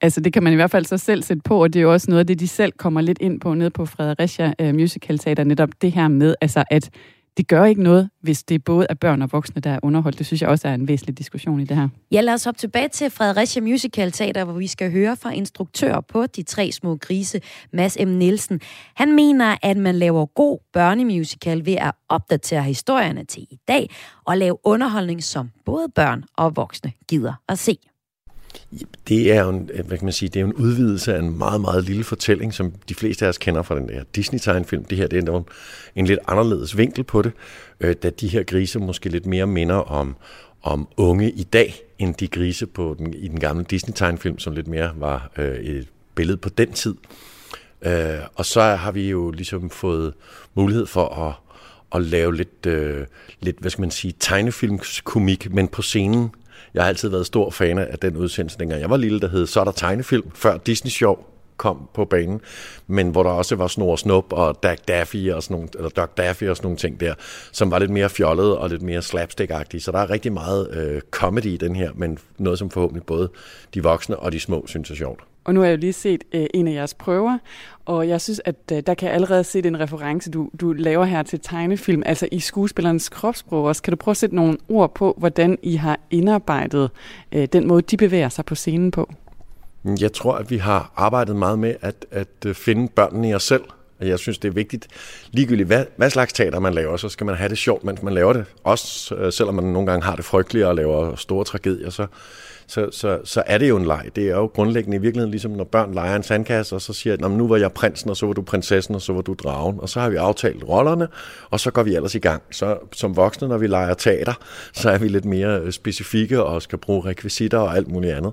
Altså, det kan man i hvert fald så selv sætte på, og det er jo også noget af det, de selv kommer lidt ind på nede på Fredericia uh, Musical Teater, netop det her med, altså at det gør ikke noget, hvis det både er børn og voksne, der er underholdt. Det synes jeg også er en væsentlig diskussion i det her. Ja, lad os hoppe tilbage til Fredericia Musical Teater, hvor vi skal høre fra instruktør på De Tre Små Grise, Mads M. Nielsen. Han mener, at man laver god børnemusical ved at opdatere historierne til i dag og lave underholdning, som både børn og voksne gider at se. Det er jo en, øh, hvad kan man sige, det er jo en udvidelse af en meget, meget lille fortælling, som de fleste af os kender fra den der Disney-tegnfilm. Det her det er en, en lidt anderledes vinkel på det, øh, da de her grise måske lidt mere minder om, om unge i dag, end de grise på den, i den gamle Disney-tegnfilm, som lidt mere var øh, et billede på den tid. Øh, og så har vi jo ligesom fået mulighed for at, at lave lidt, øh, lidt, hvad skal man sige, tegnefilmskomik, men på scenen jeg har altid været stor fan af den udsendelse, dengang jeg var lille, der hed Så er der tegnefilm, før Disney Show kom på banen, men hvor der også var Snor Snup og Doug Daffy og sådan nogle, eller Doug Daffy og sådan nogle ting der, som var lidt mere fjollet og lidt mere slapstick-agtige. Så der er rigtig meget øh, comedy i den her, men noget, som forhåbentlig både de voksne og de små synes er sjovt. Og nu har jeg jo lige set øh, en af jeres prøver, og jeg synes, at øh, der kan jeg allerede se den reference, du, du laver her til tegnefilm, altså i skuespillernes kropssprog også. Kan du prøve at sætte nogle ord på, hvordan I har indarbejdet øh, den måde, de bevæger sig på scenen på? Mm, jeg tror, at vi har arbejdet meget med at, at øh, finde børnene i os selv. Jeg synes, det er vigtigt, ligegyldigt hvad, hvad slags teater man laver, så skal man have det sjovt, mens man laver det. Også øh, selvom man nogle gange har det frygteligt og laver store tragedier, så, så, så, så er det jo en leg. Det er jo grundlæggende i virkeligheden ligesom, når børn leger en sandkasse, og så siger de, nu var jeg prinsen, og så var du prinsessen, og så var du dragen. Og så har vi aftalt rollerne, og så går vi ellers i gang. Så som voksne, når vi leger teater, så er vi lidt mere øh, specifikke og skal bruge rekvisitter og alt muligt andet.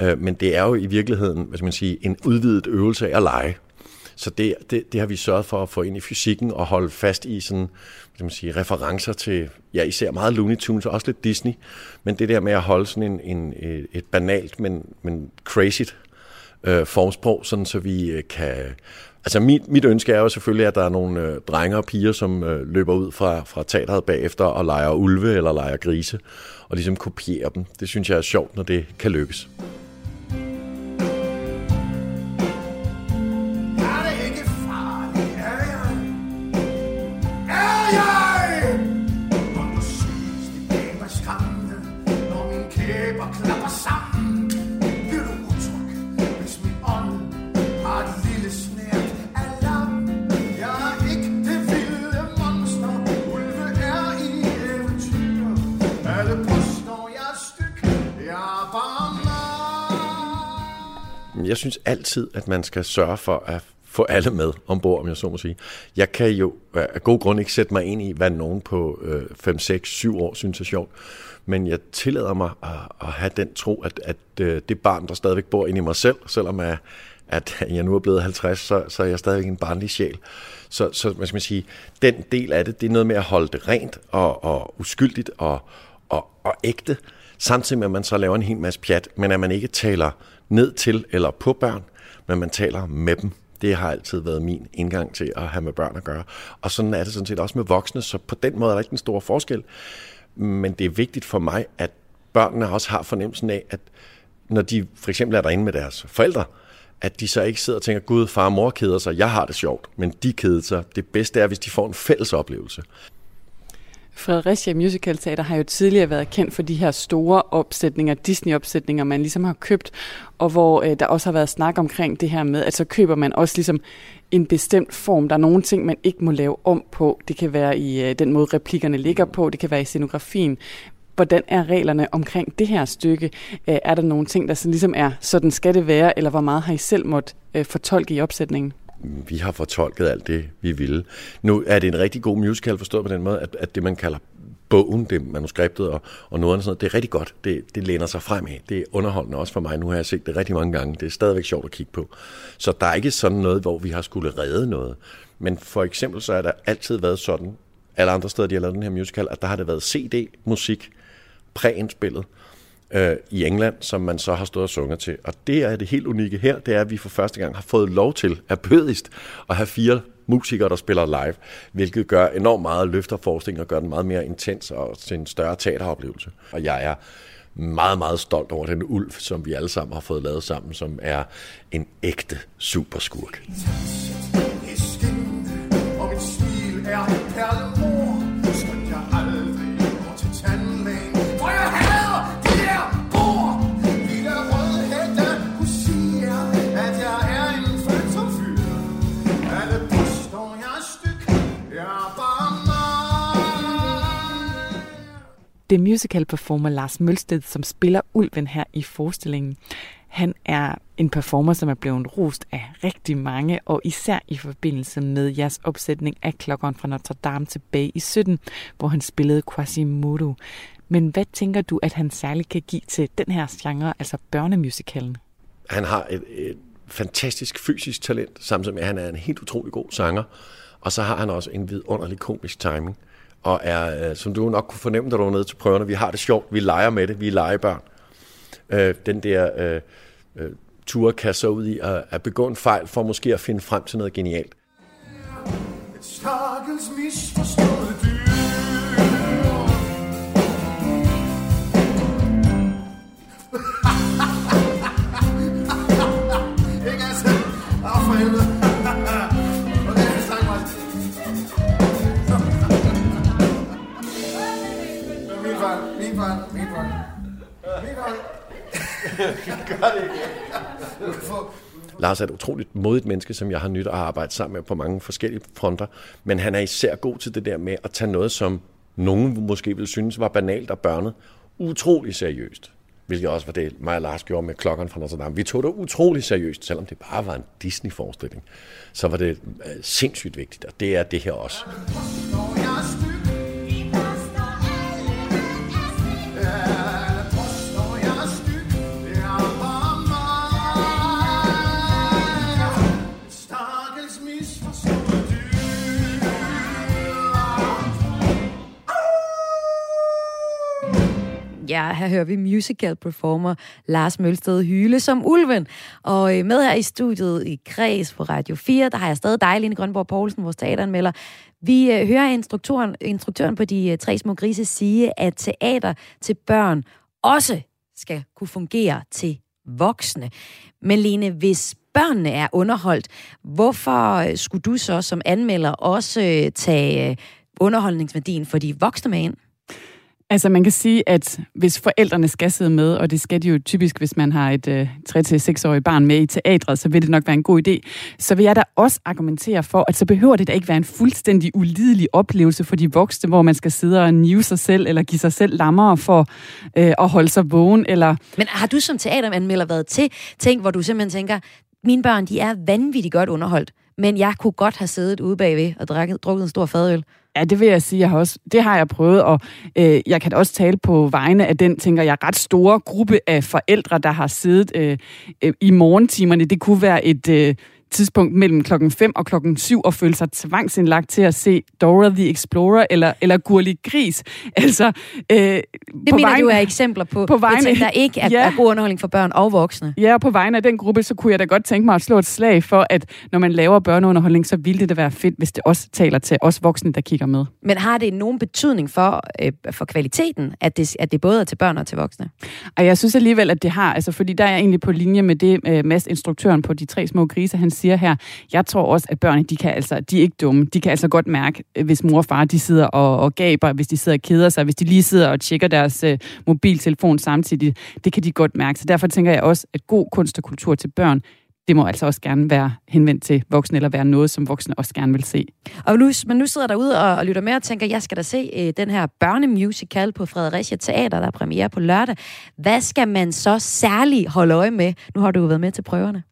Øh, men det er jo i virkeligheden, hvad skal man sige, en udvidet øvelse af at lege. Så det, det, det har vi sørget for at få ind i fysikken og holde fast i sådan, kan man sige, referencer til, ja især meget Looney Tunes og også lidt Disney, men det der med at holde sådan en, en, et banalt, men, men crazy øh, formsprog, sådan så vi øh, kan... Altså mit, mit ønske er jo selvfølgelig, at der er nogle øh, drenge og piger, som øh, løber ud fra, fra teateret bagefter og leger ulve eller leger grise, og ligesom kopierer dem. Det synes jeg er sjovt, når det kan lykkes. Jeg synes altid, at man skal sørge for at få alle med ombord, om jeg så må sige. Jeg kan jo af god grund ikke sætte mig ind i, hvad nogen på øh, 5, 6, 7 år synes er sjovt. Men jeg tillader mig at, at have den tro, at, at øh, det barn, der stadigvæk bor inde i mig selv, selvom jeg, at jeg nu er blevet 50, så, så er jeg stadigvæk en barnlig sjæl. Så, så hvad skal man sige, den del af det, det er noget med at holde det rent og, og uskyldigt og, og, og ægte, samtidig med, at man så laver en hel masse pjat, men at man ikke taler ned til eller på børn, men man taler med dem. Det har altid været min indgang til at have med børn at gøre. Og sådan er det sådan set også med voksne, så på den måde er der ikke en stor forskel. Men det er vigtigt for mig, at børnene også har fornemmelsen af, at når de for eksempel er derinde med deres forældre, at de så ikke sidder og tænker, gud, far og mor keder sig, jeg har det sjovt, men de keder sig. Det bedste er, hvis de får en fælles oplevelse. Fredericia Musical Teater har jo tidligere været kendt for de her store opsætninger, Disney-opsætninger, man ligesom har købt, og hvor øh, der også har været snak omkring det her med, at så køber man også ligesom en bestemt form. Der er nogle ting, man ikke må lave om på. Det kan være i øh, den måde, replikkerne ligger på, det kan være i scenografien. Hvordan er reglerne omkring det her stykke? Øh, er der nogle ting, der så ligesom er, sådan skal det være, eller hvor meget har I selv måtte øh, fortolke i opsætningen? Vi har fortolket alt det, vi ville. Nu er det en rigtig god musical, forstået på den måde, at, at det, man kalder bogen, det manuskriptet og, og noget andet, sådan noget, det er rigtig godt. Det, det læner sig frem af. Det er underholdende også for mig. Nu har jeg set det rigtig mange gange. Det er stadigvæk sjovt at kigge på. Så der er ikke sådan noget, hvor vi har skulle redde noget. Men for eksempel så er der altid været sådan, alle andre steder, de har lavet den her musical, at der har det været CD-musik præindspillet øh, i England, som man så har stået og sunget til. Og det er det helt unikke her, det er, at vi for første gang har fået lov til, at bødigst, at have fire musikere, der spiller live, hvilket gør enormt meget løfter forskning og gør den meget mere intens og til en større teateroplevelse. Og jeg er meget, meget stolt over den ulv, som vi alle sammen har fået lavet sammen, som er en ægte superskurk. Og min stil er perlemor, Det er musical performer Lars Mølsted, som spiller ulven her i forestillingen. Han er en performer, som er blevet rost af rigtig mange, og især i forbindelse med jeres opsætning af klokkeren fra Notre Dame tilbage i 17, hvor han spillede Quasimodo. Men hvad tænker du, at han særligt kan give til den her genre, altså børnemusicalen? Han har et, et fantastisk fysisk talent, samtidig med, at han er en helt utrolig god sanger. Og så har han også en vidunderlig komisk timing. Og er, øh, som du nok kunne fornemme, da du var nede til prøverne, vi har det sjovt, vi leger med det, vi er legebørn. Øh, den der øh, øh, tur kan så ud i at, at begå en fejl, for måske at finde frem til noget genialt. Et stakkels misforstået Gør det ikke. Lars er et utroligt modigt menneske, som jeg har nyt at arbejde sammen med på mange forskellige fronter, men han er især god til det der med at tage noget, som nogen måske ville synes var banalt og børnet, utrolig seriøst. Hvilket også var det, mig og Lars gjorde med klokken fra Notre Dame. Vi tog det utrolig seriøst, selvom det bare var en Disney-forestilling. Så var det øh, sindssygt vigtigt, og det er det her også. Ja, her hører vi musical performer Lars Mølsted Hyle som Ulven. Og øh, med her i studiet i Kreds på Radio 4, der har jeg stadig dig, Line Grønborg Poulsen, vores teateranmelder. Vi øh, hører instruktøren, instruktøren på de øh, tre små grise sige, at teater til børn også skal kunne fungere til voksne. Men Lene, hvis børnene er underholdt, hvorfor øh, skulle du så som anmelder også øh, tage øh, underholdningsværdien for de voksne med ind? Altså man kan sige, at hvis forældrene skal sidde med, og det skal de jo typisk, hvis man har et øh, 3-6-årigt barn med i teatret, så vil det nok være en god idé. Så vil jeg da også argumentere for, at så behøver det da ikke være en fuldstændig ulidelig oplevelse for de voksne, hvor man skal sidde og nive sig selv, eller give sig selv lammer for øh, at holde sig vågen. Eller... Men har du som teateranmelder været til ting, hvor du simpelthen tænker, mine børn, de er vanvittigt godt underholdt, men jeg kunne godt have siddet ude bagved og drukket, drukket en stor fadøl? Ja, det vil jeg sige. Jeg har også, det har jeg prøvet, og øh, jeg kan også tale på vegne af den, tænker jeg, ret store gruppe af forældre, der har siddet øh, øh, i morgentimerne. Det kunne være et... Øh, tidspunkt mellem klokken 5 og klokken 7 og føle sig tvangsindlagt til at se Dora the Explorer eller, eller Gurli Gris. Altså, øh, det mener vegne, du er eksempler på, på vegne, ting, der ikke er, ja, er god underholdning for børn og voksne. Ja, og på vegne af den gruppe, så kunne jeg da godt tænke mig at slå et slag for, at når man laver børneunderholdning, så ville det da være fedt, hvis det også taler til os voksne, der kigger med. Men har det nogen betydning for, øh, for kvaliteten, at det, at det både er til børn og til voksne? Og jeg synes alligevel, at det har, altså fordi der er jeg egentlig på linje med det, øh, Mads, instruktøren på De Tre Små Grise, han siger her, jeg tror også, at børn, de kan altså, de er ikke dumme. De kan altså godt mærke, øh, hvis mor og far, de sidder og, og gaber, hvis de sidder og keder sig, hvis de lige sidder og tjekker deres øh, mobiltelefon samtidig. Det kan de godt mærke. Så derfor tænker jeg også, at god kunst og kultur til børn, det må altså også gerne være henvendt til voksne, eller være noget, som voksne også gerne vil se. Og nu, men nu sidder derude og, og lytter med og tænker, jeg skal da se øh, den her børnemusical på Fredericia Teater, der er premiere på lørdag. Hvad skal man så særligt holde øje med? Nu har du jo været med til prøverne.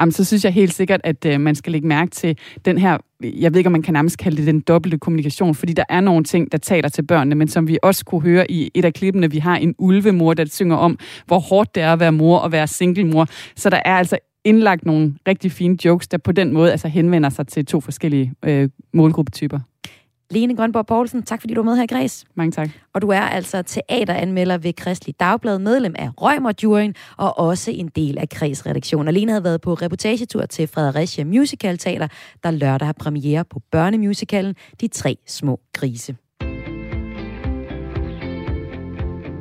Jamen, så synes jeg helt sikkert, at øh, man skal lægge mærke til den her, jeg ved ikke, om man kan nærmest kalde det den dobbelte kommunikation, fordi der er nogle ting, der taler til børnene, men som vi også kunne høre i et af klippene, vi har en ulvemor, der synger om, hvor hårdt det er at være mor og være singlemor. Så der er altså indlagt nogle rigtig fine jokes, der på den måde altså henvender sig til to forskellige øh, målgruppetyper. Lene Grønborg Poulsen, tak fordi du er med her i Græs. Mange tak. Og du er altså teateranmelder ved Kristelig Dagblad, medlem af Røgmer og også en del af Kreds-redaktionen. Og Lene havde været på reportagetur til Fredericia Musical Teater, der lørdag har premiere på børnemusicalen De Tre Små Grise.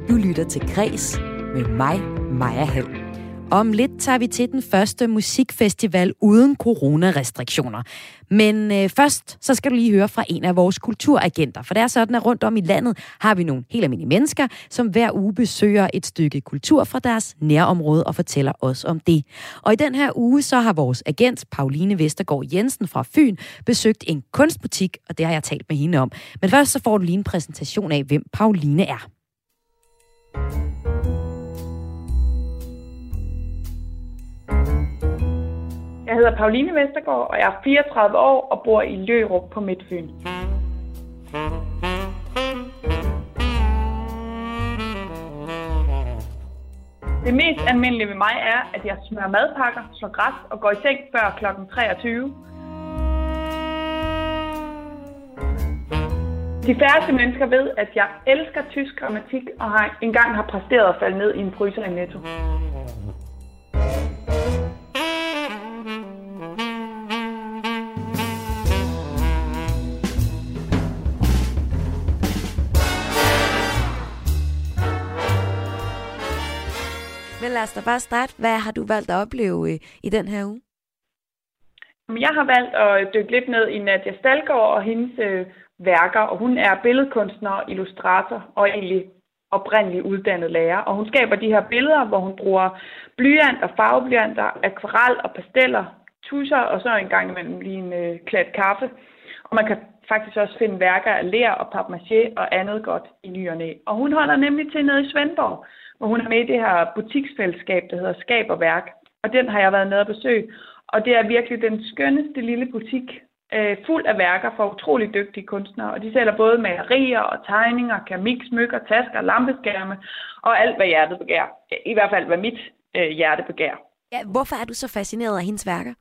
Du lytter til Græs med mig, Maja Hall. Om lidt tager vi til den første musikfestival uden coronarestriktioner. Men øh, først, så skal du lige høre fra en af vores kulturagenter. For det er sådan, at rundt om i landet har vi nogle helt almindelige mennesker, som hver uge besøger et stykke kultur fra deres nærområde og fortæller os om det. Og i den her uge, så har vores agent, Pauline Vestergaard Jensen fra Fyn, besøgt en kunstbutik, og det har jeg talt med hende om. Men først så får du lige en præsentation af, hvem Pauline er. Jeg hedder Pauline Vestergaard, og jeg er 34 år og bor i Lørup på Midtfyn. Det mest almindelige ved mig er, at jeg smører madpakker, slår græs og går i seng før kl. 23. De færreste mennesker ved, at jeg elsker tysk grammatik og har engang har præsteret at falde ned i en fryser i Netto. Lad os da bare starte. Hvad har du valgt at opleve i, i den her uge? Jeg har valgt at øh, dykke lidt ned i Nadia Stalgaard og hendes øh, værker, og hun er billedkunstner, illustrator og egentlig oprindeligt uddannet lærer. Og hun skaber de her billeder, hvor hun bruger blyant og farveblyanter, akvarel og pasteller, tusser og så en gang imellem lige en øh, klat kaffe. Og man kan faktisk også finde værker af ler og papmaché og andet godt i nyerne. og. Og hun holder nemlig til nede i Svendborg, hvor hun er med i det her butiksfællesskab, der hedder Skab og Værk. Og den har jeg været nede og besøge. Og det er virkelig den skønneste lille butik, øh, fuld af værker for utrolig dygtige kunstnere. Og de sælger både malerier og tegninger, keramik, smykker, tasker, lampeskærme og alt, hvad hjertet begær. I hvert fald, hvad mit øh, hjerte begær. Ja, hvorfor er du så fascineret af hendes værker?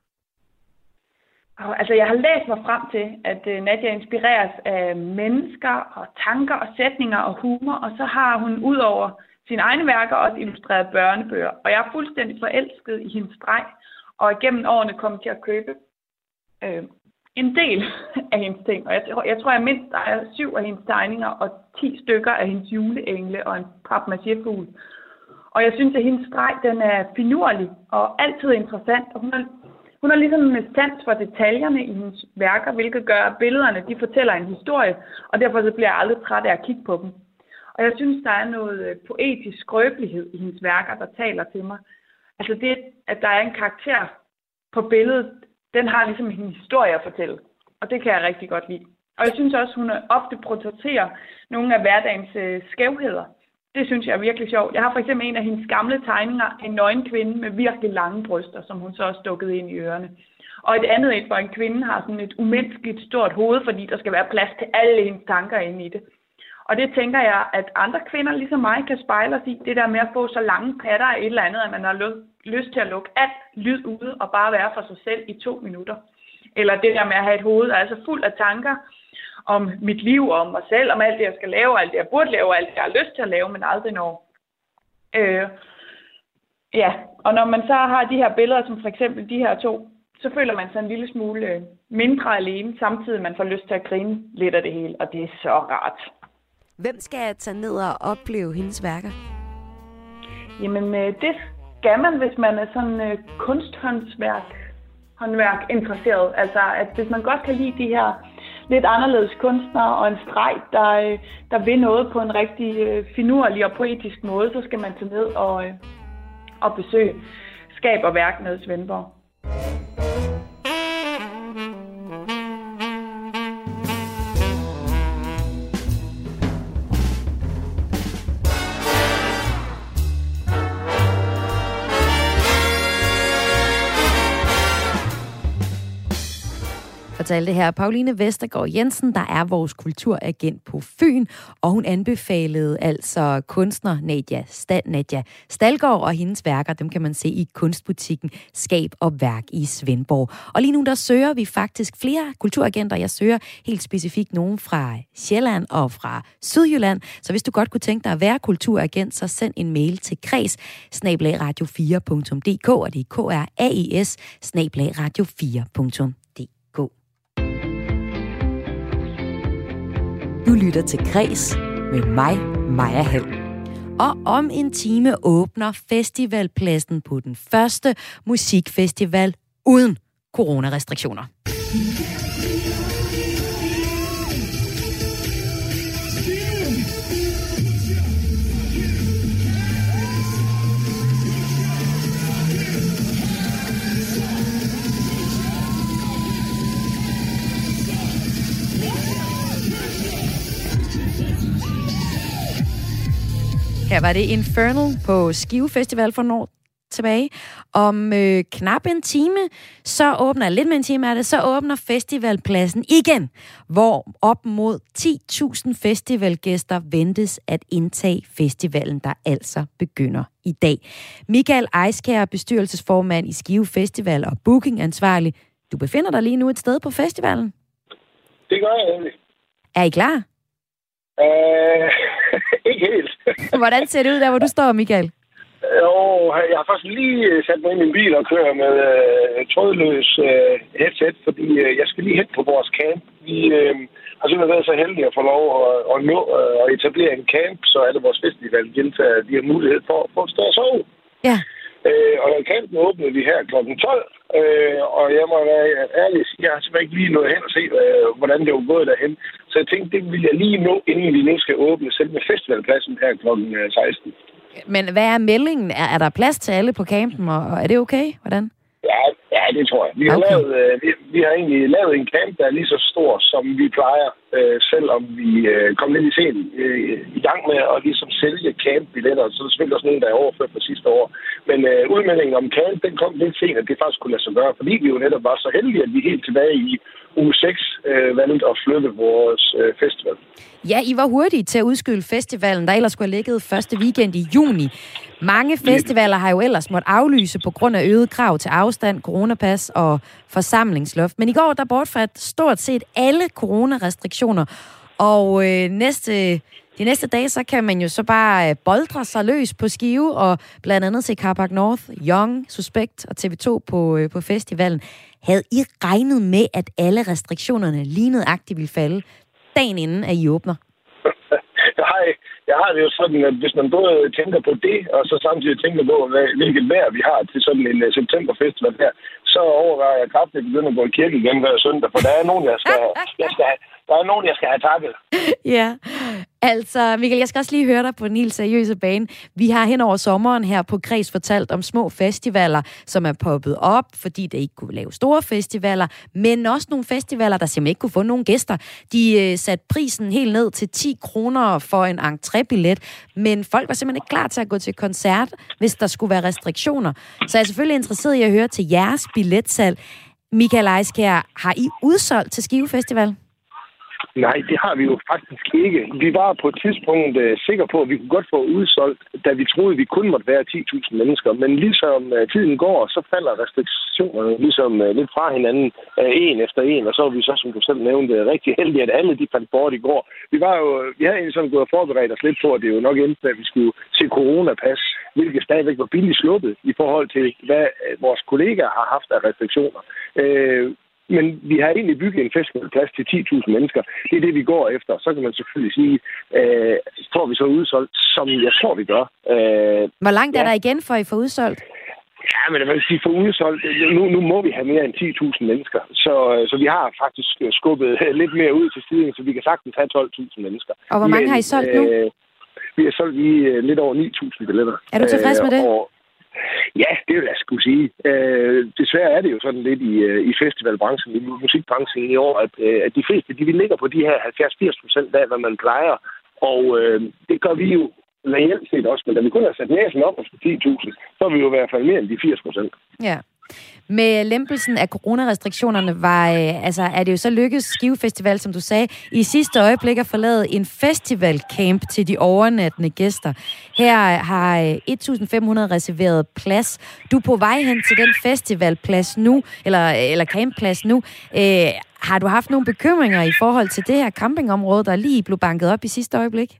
altså, jeg har læst mig frem til, at øh, Nadia inspireres af mennesker og tanker og sætninger og humor, og så har hun ud over sine egne værker også illustreret børnebøger. Og jeg er fuldstændig forelsket i hendes streg, og igennem årene kom til at købe øh, en del af hendes ting. Og jeg, jeg tror, jeg mindst der er syv af hendes tegninger og ti stykker af hendes juleengle og en papmachéfugl. Og jeg synes, at hendes streg, den er finurlig og altid interessant. Og hun har, hun har ligesom en sans for detaljerne i hendes værker, hvilket gør, at billederne de fortæller en historie, og derfor så bliver jeg aldrig træt af at kigge på dem. Og jeg synes, der er noget øh, poetisk skrøbelighed i hendes værker, der taler til mig. Altså det, at der er en karakter på billedet, den har ligesom en historie at fortælle. Og det kan jeg rigtig godt lide. Og jeg synes også, hun øh, ofte portrætterer nogle af hverdagens øh, skævheder. Det synes jeg er virkelig sjovt. Jeg har for eksempel en af hendes gamle tegninger, en nøgen kvinde med virkelig lange bryster, som hun så også stukket ind i ørerne. Og et andet et, hvor en kvinde har sådan et umenneskeligt stort hoved, fordi der skal være plads til alle hendes tanker inde i det. Og det tænker jeg, at andre kvinder ligesom mig kan spejle os i, det der med at få så lange patter af et eller andet, at man har lyst til at lukke alt lyd ude og bare være for sig selv i to minutter. Eller det der med at have et hoved, der er fuld af tanker om mit liv, om mig selv, om alt det, jeg skal lave, alt det, jeg burde lave, alt det, jeg har lyst til at lave, men aldrig når. Øh, ja, og når man så har de her billeder, som for eksempel de her to, så føler man sig en lille smule øh, mindre alene, samtidig man får lyst til at grine lidt af det hele, og det er så rart. Hvem skal jeg tage ned og opleve hendes værker? Jamen, øh, det skal man, hvis man er sådan øh, kunsthåndsværk håndværk interesseret. Altså, at hvis man godt kan lide de her lidt anderledes kunstnere og en streg, der, øh, der vil noget på en rigtig øh, finurlig og poetisk måde, så skal man tage ned og, øh, og besøge Skab og Værk nede i Svendborg. Fortalte her Pauline Vestergaard Jensen, der er vores kulturagent på Fyn, og hun anbefalede altså kunstner Nadia, Stal Nadia Stalgaard og hendes værker, dem kan man se i kunstbutikken Skab og Værk i Svendborg. Og lige nu der søger vi faktisk flere kulturagenter. Jeg søger helt specifikt nogen fra Sjælland og fra Sydjylland. Så hvis du godt kunne tænke dig at være kulturagent, så send en mail til kreds radio4.dk, og det er k r a i s radio4.dk. Du lytter til Græs med mig, Maja Hall. Og om en time åbner festivalpladsen på den første musikfestival uden coronarestriktioner. Her var det Infernal på Skive Festival for år tilbage. Om øh, knap en time, så åbner, lidt med en time er det, så åbner festivalpladsen igen, hvor op mod 10.000 festivalgæster ventes at indtage festivalen, der altså begynder i dag. Michael Eiskær, bestyrelsesformand i Skive Festival og bookingansvarlig. Du befinder dig lige nu et sted på festivalen. Det gør jeg egentlig. Er I klar? Uh, ikke helt. Hvordan ser det ud der, hvor du står, Michael? Jo, jeg har faktisk lige øh, sat mig ind i min bil og kører med uh, trådløs uh, headset, fordi uh, jeg skal lige hen på vores camp. Vi uh, har simpelthen været så heldige at få lov at, at nå uh, at etablere en camp, så alle vores festival de har mulighed for at få et sted at sove. Ja. Øh, og campen åbnede vi her kl. 12, øh, og jeg må være ærlig sige, jeg har simpelthen ikke lige nået hen og se, øh, hvordan det var gået derhen. Så jeg tænkte, det vil jeg lige nå, inden vi nu skal åbne selve festivalpladsen her kl. 16. Øh, Men hvad er meldingen? Er, er der plads til alle på campen, og, og er det okay? Hvordan? Ja, ja, det tror jeg. Vi har, okay. lavet, øh, vi, vi har egentlig lavet en camp, der er lige så stor, som vi plejer, øh, selvom vi øh, kom lidt i scenen øh, i gang med at ligesom sælge campbilletter. Så er der selvfølgelig også nogen, der er overført på sidste år. Men øh, udmeldingen om camp, den kom lidt sent, at det faktisk kunne lade sig gøre, fordi vi jo netop var så heldige, at vi helt tilbage i uge 6 øh, valgt at flytte vores øh, festival. Ja, I var hurtige til at udskyde festivalen, der ellers skulle have ligget første weekend i juni. Mange festivaler har jo ellers måttet aflyse på grund af øget krav til afstand, coronapas og forsamlingsloft. Men i går der bortfaldt stort set alle coronarestriktioner. Og øh, næste, de næste dage, så kan man jo så bare øh, boldre sig løs på skive, og blandt andet se Carpark North, Young, Suspect og TV2 på, øh, på festivalen. Havde I regnet med, at alle restriktionerne lignede aktivt ville falde dagen inden, at I åbner? Jeg, har, det jo sådan, at hvis man både tænker på det, og så samtidig tænker på, hvad, hvilket vejr vi har til sådan en uh, septemberfestival her, så overvejer jeg kraftigt at begynde at gå i kirke igen hver søndag, for der er nogen, jeg skal, jeg skal, der er nogen, jeg skal have takket. Ja, altså Michael, jeg skal også lige høre dig på en helt seriøse bane. Vi har hen over sommeren her på Græs fortalt om små festivaler, som er poppet op, fordi det ikke kunne lave store festivaler, men også nogle festivaler, der simpelthen ikke kunne få nogen gæster. De øh, satte prisen helt ned til 10 kroner for en entrébillet, men folk var simpelthen ikke klar til at gå til koncert, hvis der skulle være restriktioner. Så jeg er selvfølgelig interesseret i at høre til jeres billetsalg. Michael Eiskær, har I udsolgt til Skive Festival? Nej, det har vi jo faktisk ikke. Vi var på et tidspunkt uh, sikre på, at vi kunne godt få udsolgt, da vi troede, at vi kun måtte være 10.000 mennesker. Men ligesom uh, tiden går, så falder restriktionerne ligesom uh, lidt fra hinanden uh, en efter en. Og så var vi så, som du selv nævnte, rigtig heldige, at alle de faldt bort i går. Vi, var jo, vi havde egentlig sådan gået og forberedt os lidt på, at det jo nok endte, at vi skulle se coronapas, hvilket stadigvæk var billigt sluppet i forhold til, hvad vores kollegaer har haft af restriktioner. Uh, men vi har egentlig bygget en festivalplads til 10.000 mennesker. Det er det, vi går efter. Så kan man selvfølgelig sige, øh, får vi så udsolgt, som jeg tror, vi gør. Øh, Hvor langt ja. er der igen, for I får udsolgt? Ja, men jeg vil sige, for udsolgt, nu, nu må vi have mere end 10.000 mennesker. Så, så vi har faktisk skubbet lidt mere ud til siden, så vi kan sagtens have 12.000 mennesker. Og hvor mange men, har I solgt nu? Øh, vi har solgt lige lidt over 9.000 billetter. Er du tilfreds med det? Øh, og, Ja, det vil jeg skulle sige. Øh, desværre er det jo sådan lidt i, øh, i festivalbranchen, i musikbranchen i år, at, øh, at de fleste de ligger på de her 70-80 procent af, hvad man plejer. Og øh, det gør vi jo reelt set også, men da vi kun har sat næsen op på 10.000, så er vi jo i hvert fald mere end de 80 procent. Ja. Med lempelsen af coronarestriktionerne var, øh, altså, er det jo så lykkedes Skive Festival, som du sagde, i sidste øjeblik at forlade en festivalcamp til de overnattende gæster. Her har 1.500 øh, reserveret plads. Du er på vej hen til den festivalplads nu, eller, eller campplads nu. Øh, har du haft nogle bekymringer i forhold til det her campingområde, der lige blev banket op i sidste øjeblik?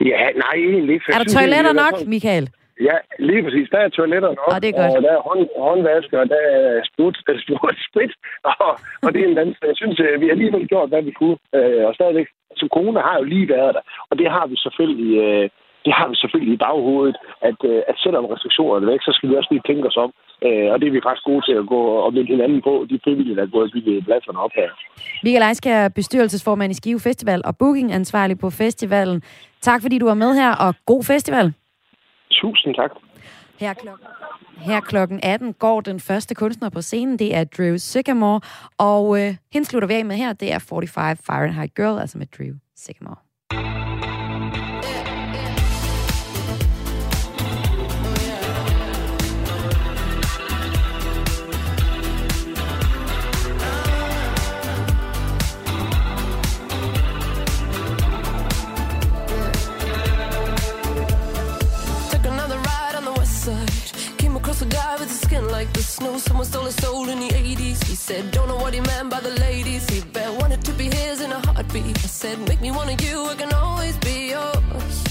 Ja, nej, egentlig ikke. Er der toiletter nok, Michael? Ja, lige præcis. Der er toiletter nok, og, det er godt. og der er hånd, håndvasker, og der er sprut, er sprit, og, og det er en dans. Jeg synes, øh, vi har alligevel gjort, hvad vi kunne, øh, og stadigvæk. Så corona har jo lige været der, og det har vi selvfølgelig... Øh, det har vi selvfølgelig i baghovedet, at, at selvom restriktionerne er væk, så skal vi også lige tænke os om. og det er vi faktisk gode til at gå og minde hinanden på, de frivillige, der er gået og bygget pladserne op her. Michael Eiskær, bestyrelsesformand i Skive Festival og bookingansvarlig på festivalen. Tak fordi du var med her, og god festival. Tusind tak. Her klokken, her klokken 18 går den første kunstner på scenen. Det er Drew Sycamore. Og øh, hende slutter vi af med her. Det er 45 Fahrenheit Girl, altså med Drew Sycamore. Like the snow. Someone stole his soul in the 80s. He said, Don't know what he meant by the ladies. He bet wanted to be his in a heartbeat. I said, Make me one of you, I can always be yours.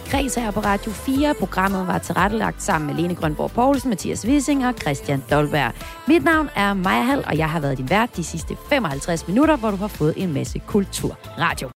Til Græs her på Radio 4. Programmet var tilrettelagt sammen med Lene Grønborg Poulsen, Mathias Wissing og Christian Dolberg. Mit navn er Maja Hall, og jeg har været din vært de sidste 55 minutter, hvor du har fået en masse kulturradio.